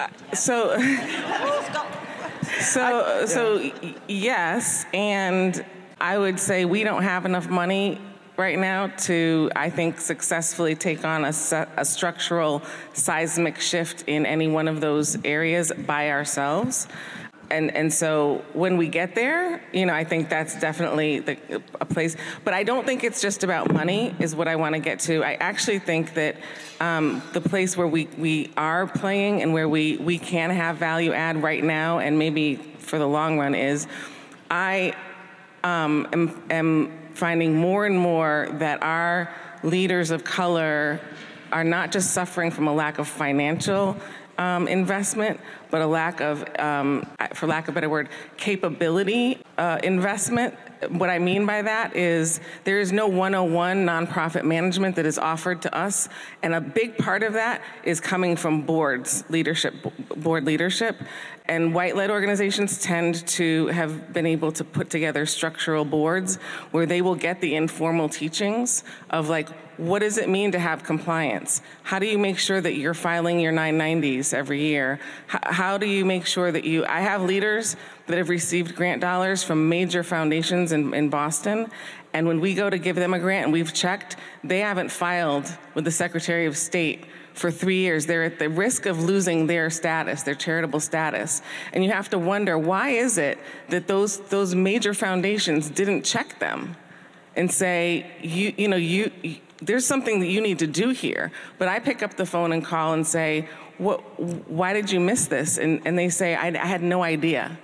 Uh, so So, so yes, and I would say we don't have enough money right now to, I think, successfully take on a, a, structural seismic shift in any one of those areas by ourselves. And, and so when we get there, you know, I think that's definitely the, a place. But I don't think it's just about money, is what I want to get to. I actually think that um, the place where we, we are playing and where we, we can have value add right now and maybe for the long run is I um, am, am finding more and more that our leaders of color are not just suffering from a lack of financial um, investment, but a lack of, um, for lack of a better word, capability uh, investment what I mean by that is there is no 101 nonprofit management that is offered to us, and a big part of that is coming from boards, leadership, board leadership. And white led organizations tend to have been able to put together structural boards where they will get the informal teachings of like, what does it mean to have compliance? How do you make sure that you're filing your 990s every year? How do you make sure that you, I have leaders that have received grant dollars from major foundations in, in Boston. And when we go to give them a grant and we've checked, they haven't filed with the Secretary of State for three years. They're at the risk of losing their status, their charitable status. And you have to wonder why is it that those, those major foundations didn't check them and say, you, you know, you, there's something that you need to do here. But I pick up the phone and call and say, what, why did you miss this? And, and they say, I, I had no idea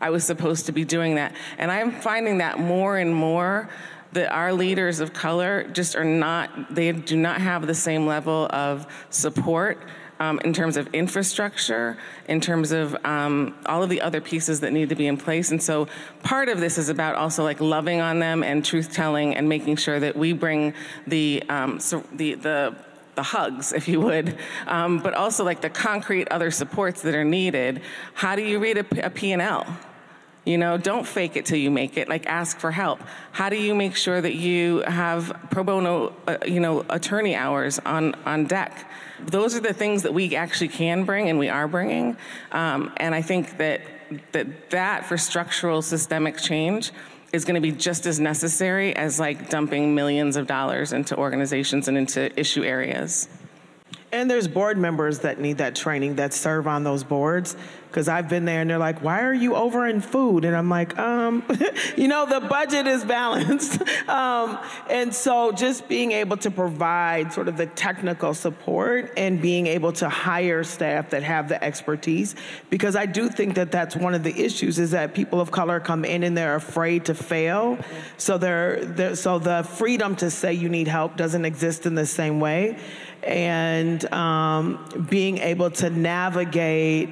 I was supposed to be doing that. And I'm finding that more and more that our leaders of color just are not, they do not have the same level of support um, in terms of infrastructure, in terms of um, all of the other pieces that need to be in place. And so part of this is about also like loving on them and truth telling and making sure that we bring the, um, so the, the, the hugs, if you would, um, but also like the concrete other supports that are needed. How do you read a, a P&L? You know, don't fake it till you make it. Like, ask for help. How do you make sure that you have pro bono, uh, you know, attorney hours on on deck? Those are the things that we actually can bring, and we are bringing. Um, and I think that that that for structural systemic change is going to be just as necessary as like dumping millions of dollars into organizations and into issue areas. And there's board members that need that training that serve on those boards because I've been there and they're like, why are you over in food? And I'm like, um, you know, the budget is balanced. um, and so just being able to provide sort of the technical support and being able to hire staff that have the expertise, because I do think that that's one of the issues is that people of color come in and they're afraid to fail. So they're, they're so the freedom to say you need help doesn't exist in the same way. And um, being able to navigate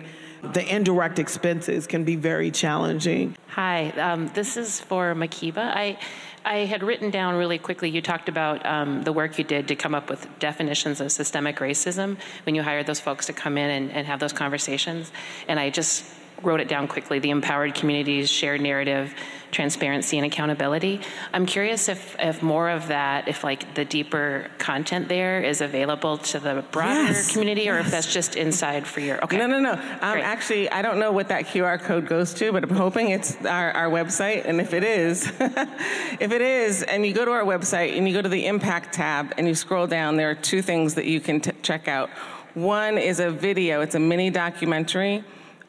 the indirect expenses can be very challenging. Hi, um, this is for Makeeba. I, I had written down really quickly, you talked about um, the work you did to come up with definitions of systemic racism when you hired those folks to come in and, and have those conversations. And I just wrote it down quickly the empowered communities, shared narrative, transparency, and accountability. I'm curious if, if more of that, if like the deeper content there is available to the broader yes, community or yes. if that's just inside for your. Okay. No, no, no. Um, actually, I don't know what that QR code goes to, but I'm hoping it's our, our website. And if it is, if it is, and you go to our website and you go to the impact tab and you scroll down, there are two things that you can t- check out. One is a video, it's a mini documentary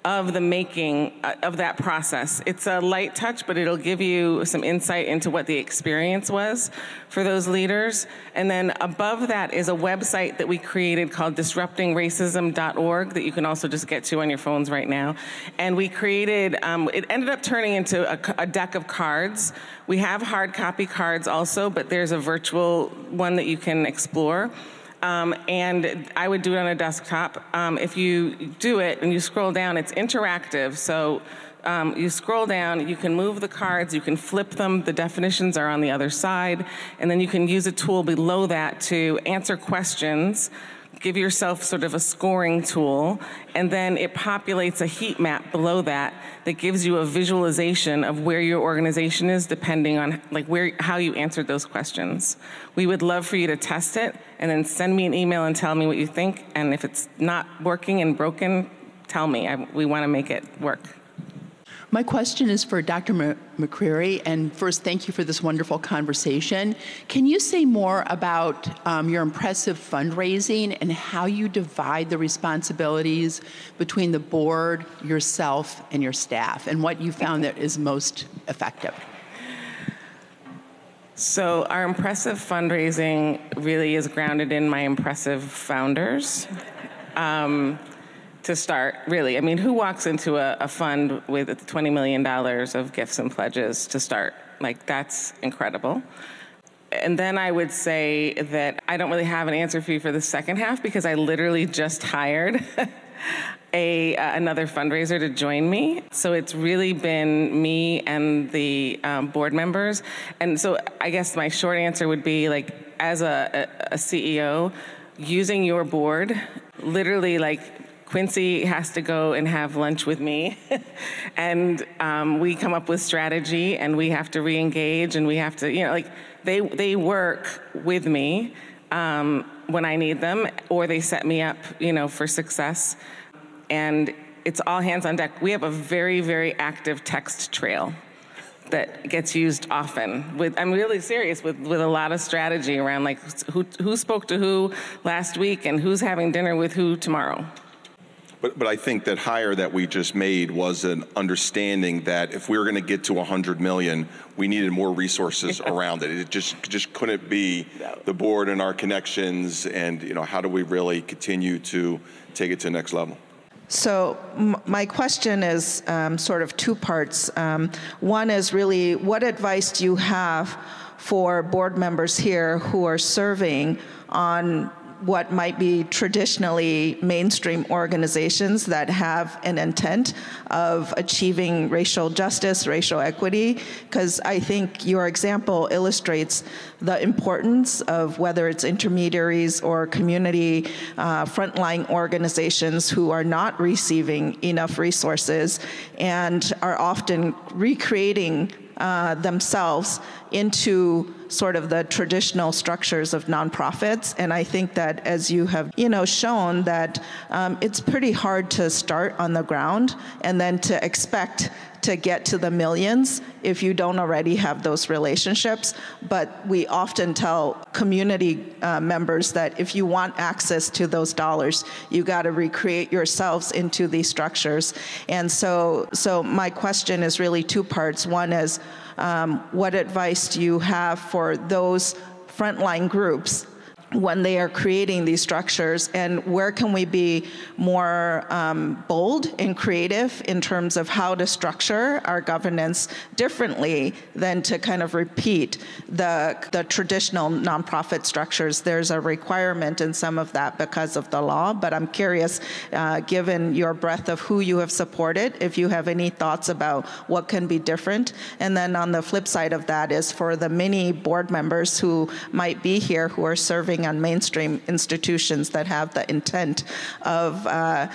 of the making uh, of that process. It's a light touch, but it'll give you some insight into what the experience was for those leaders. And then above that is a website that we created called disruptingracism.org that you can also just get to on your phones right now. And we created, um, it ended up turning into a, a deck of cards. We have hard copy cards also, but there's a virtual one that you can explore. Um, and I would do it on a desktop. Um, if you do it and you scroll down, it's interactive. So um, you scroll down, you can move the cards, you can flip them, the definitions are on the other side, and then you can use a tool below that to answer questions give yourself sort of a scoring tool, and then it populates a heat map below that that gives you a visualization of where your organization is depending on like where how you answered those questions. We would love for you to test it and then send me an email and tell me what you think. And if it's not working and broken, tell me. I, we want to make it work. My question is for Dr. McCreary, and first, thank you for this wonderful conversation. Can you say more about um, your impressive fundraising and how you divide the responsibilities between the board, yourself, and your staff, and what you found that is most effective? So, our impressive fundraising really is grounded in my impressive founders. Um, to start, really. I mean, who walks into a, a fund with $20 million of gifts and pledges to start? Like, that's incredible. And then I would say that I don't really have an answer for you for the second half because I literally just hired a uh, another fundraiser to join me. So it's really been me and the um, board members. And so I guess my short answer would be like, as a, a, CEO, using your board, literally like Quincy has to go and have lunch with me, and um, we come up with strategy, and we have to re-engage, and we have to, you know, like they they work with me um, when I need them, or they set me up, you know, for success, and it's all hands on deck. We have a very very active text trail that gets used often. With I'm really serious with with a lot of strategy around like who who spoke to who last week and who's having dinner with who tomorrow. But, but I think that hire that we just made was an understanding that if we were going to get to 100 million, we needed more resources around it. It just just couldn't be the board and our connections, and you know how do we really continue to take it to the next level. So, my question is um, sort of two parts. Um, one is really what advice do you have for board members here who are serving on what might be traditionally mainstream organizations that have an intent of achieving racial justice, racial equity, because I think your example illustrates the importance of whether it's intermediaries or community uh, frontline organizations who are not receiving enough resources and are often recreating uh, themselves into sort of the traditional structures of nonprofits. And I think that as you have, you know, shown that um, it's pretty hard to start on the ground and then to expect to get to the millions if you don't already have those relationships. But we often tell community uh, members that if you want access to those dollars, you got to recreate yourselves into these structures. And so, so my question is really two parts. One is, um, what advice do you have for those frontline groups when they are creating these structures and where can we be more um, bold and creative in terms of how to structure our governance differently than to kind of repeat the, the traditional nonprofit structures. There's a requirement in some of that because of the law, but I'm curious, uh, given your breadth of who you have supported, if you have any thoughts about what can be different. And then on the flip side of that is for the many board members who might be here who are serving on mainstream institutions that have the intent of uh,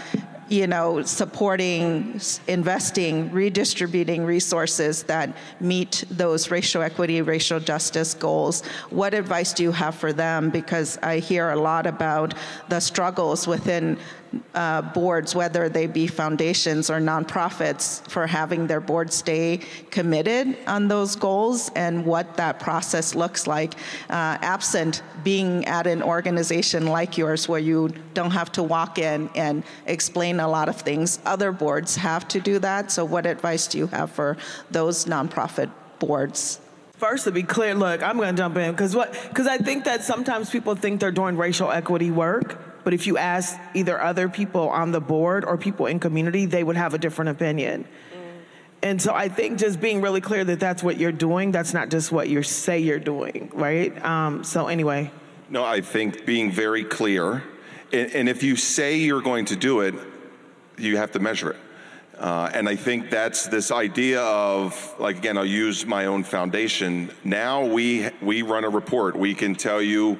you know, supporting, investing, redistributing resources that meet those racial equity, racial justice goals. What advice do you have for them? Because I hear a lot about the struggles within uh, boards, whether they be foundations or nonprofits, for having their board stay committed on those goals and what that process looks like, uh, absent being at an organization like yours where you don't have to walk in and explain a lot of things. Other boards have to do that. So, what advice do you have for those nonprofit boards? First, to be clear, look, I'm going to jump in because what? Because I think that sometimes people think they're doing racial equity work, but if you ask either other people on the board or people in community, they would have a different opinion. And so I think just being really clear that that's what you're doing, that's not just what you say you're doing, right? Um, so anyway. No, I think being very clear, and, and, if you say you're going to do it, you have to measure it. Uh, and I think that's this idea of, like again, I'll use my own foundation. Now we we run a report. We can tell you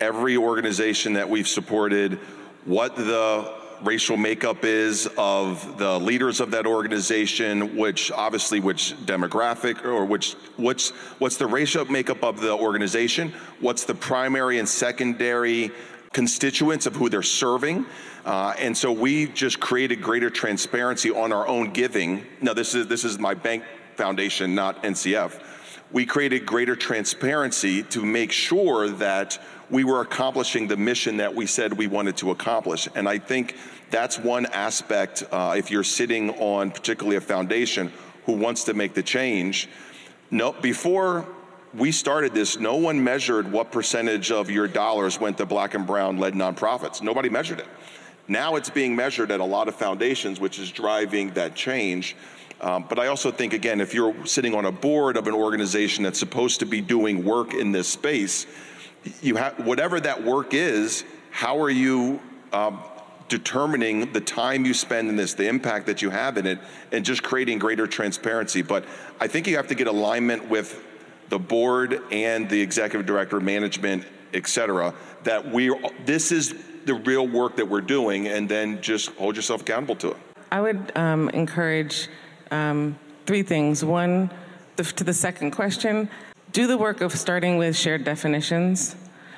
every organization that we've supported, what the racial makeup is of the leaders of that organization, which obviously which demographic or which what's what's the racial makeup of the organization, what's the primary and secondary constituents of who they're serving. Uh, and so we just created greater transparency on our own giving. Now this is this is my bank foundation, not NCF. We created greater transparency to make sure that we were accomplishing the mission that we said we wanted to accomplish. And I think that's one aspect, uh, if you're sitting on particularly a foundation who wants to make the change. No, before we started this, no one measured what percentage of your dollars went to black and brown led nonprofits. Nobody measured it. Now it's being measured at a lot of foundations, which is driving that change. Um, but I also think, again, if you're sitting on a board of an organization that's supposed to be doing work in this space, you have whatever that work is. How are you um, determining the time you spend in this, the impact that you have in it, and just creating greater transparency? But I think you have to get alignment with the board and the executive director, management, et cetera. That we this is the real work that we're doing, and then just hold yourself accountable to it. I would um, encourage um, three things. One, the, to the second question do the work of starting with shared definitions.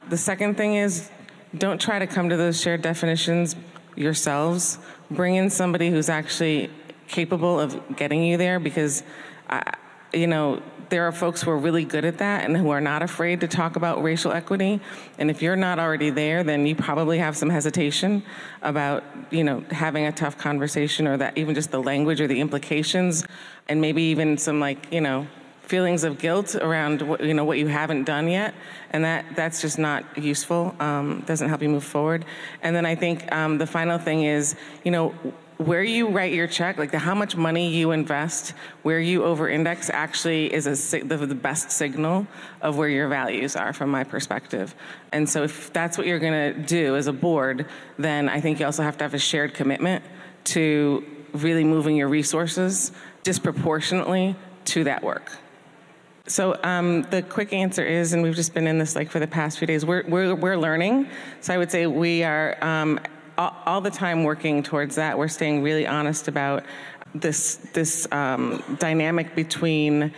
The second thing is don't try to come to those shared definitions yourselves. Bring in somebody who's actually capable of getting you there because, I, you know, there are folks who are really good at that and who are not afraid to talk about racial equity. And if you're not already there, then you probably have some hesitation about, you know, having a tough conversation or that even just the language or the implications and maybe even some like, you know, feelings of guilt around what, you know what you haven't done yet, and that that's just not useful. Um, doesn't help you move forward. And then I think um, the final thing is, you know, where you write your check, like the, how much money you invest, where you over-index, actually is a, the, the best signal of where your values are, from my perspective. And so, if that's what you're going to do as a board, then I think you also have to have a shared commitment to really moving your resources disproportionately to that work. So um, the quick answer is, and we've just been in this like for the past few days. We're we're, we're learning. So I would say we are um, all, all, the time working towards that. We're staying really honest about this this um, dynamic between.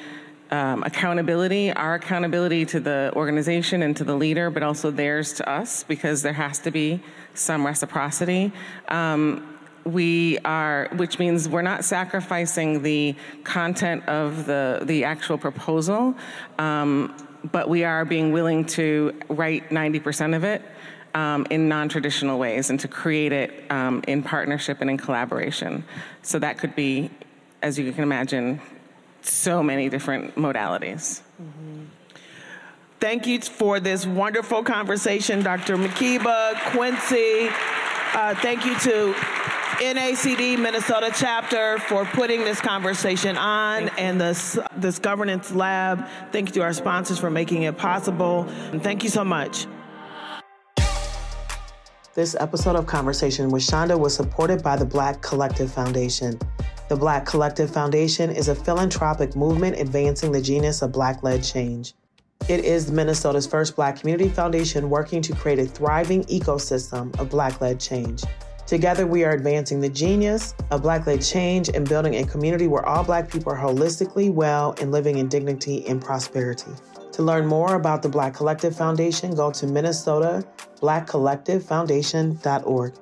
Um, accountability, our accountability to the organization and to the leader, but also theirs to us, because there has to be some reciprocity. Um, we are, which means we're not sacrificing the content of the, the actual proposal, um, but we are being willing to write 90% of it um, in non traditional ways and to create it um, in partnership and in collaboration. So that could be, as you can imagine, so many different modalities. Mm-hmm. Thank you for this wonderful conversation, Dr. Makeeba, Quincy. Uh, thank you to NACD Minnesota chapter for putting this conversation on and this, this governance lab. Thank you to our sponsors for making it possible. And thank you so much. This episode of Conversation with Chanda was supported by the Black Collective Foundation. The Black Collective Foundation is a philanthropic movement advancing the genius of Black led change. It is Minnesota's first Black community foundation working to create a thriving ecosystem of Black led change. Together, we are advancing the genius of Black led change and building a community where all Black people are holistically well and living in dignity and prosperity. To learn more about the Black Collective Foundation, go to MinnesotaBlackCollectiveFoundation.org.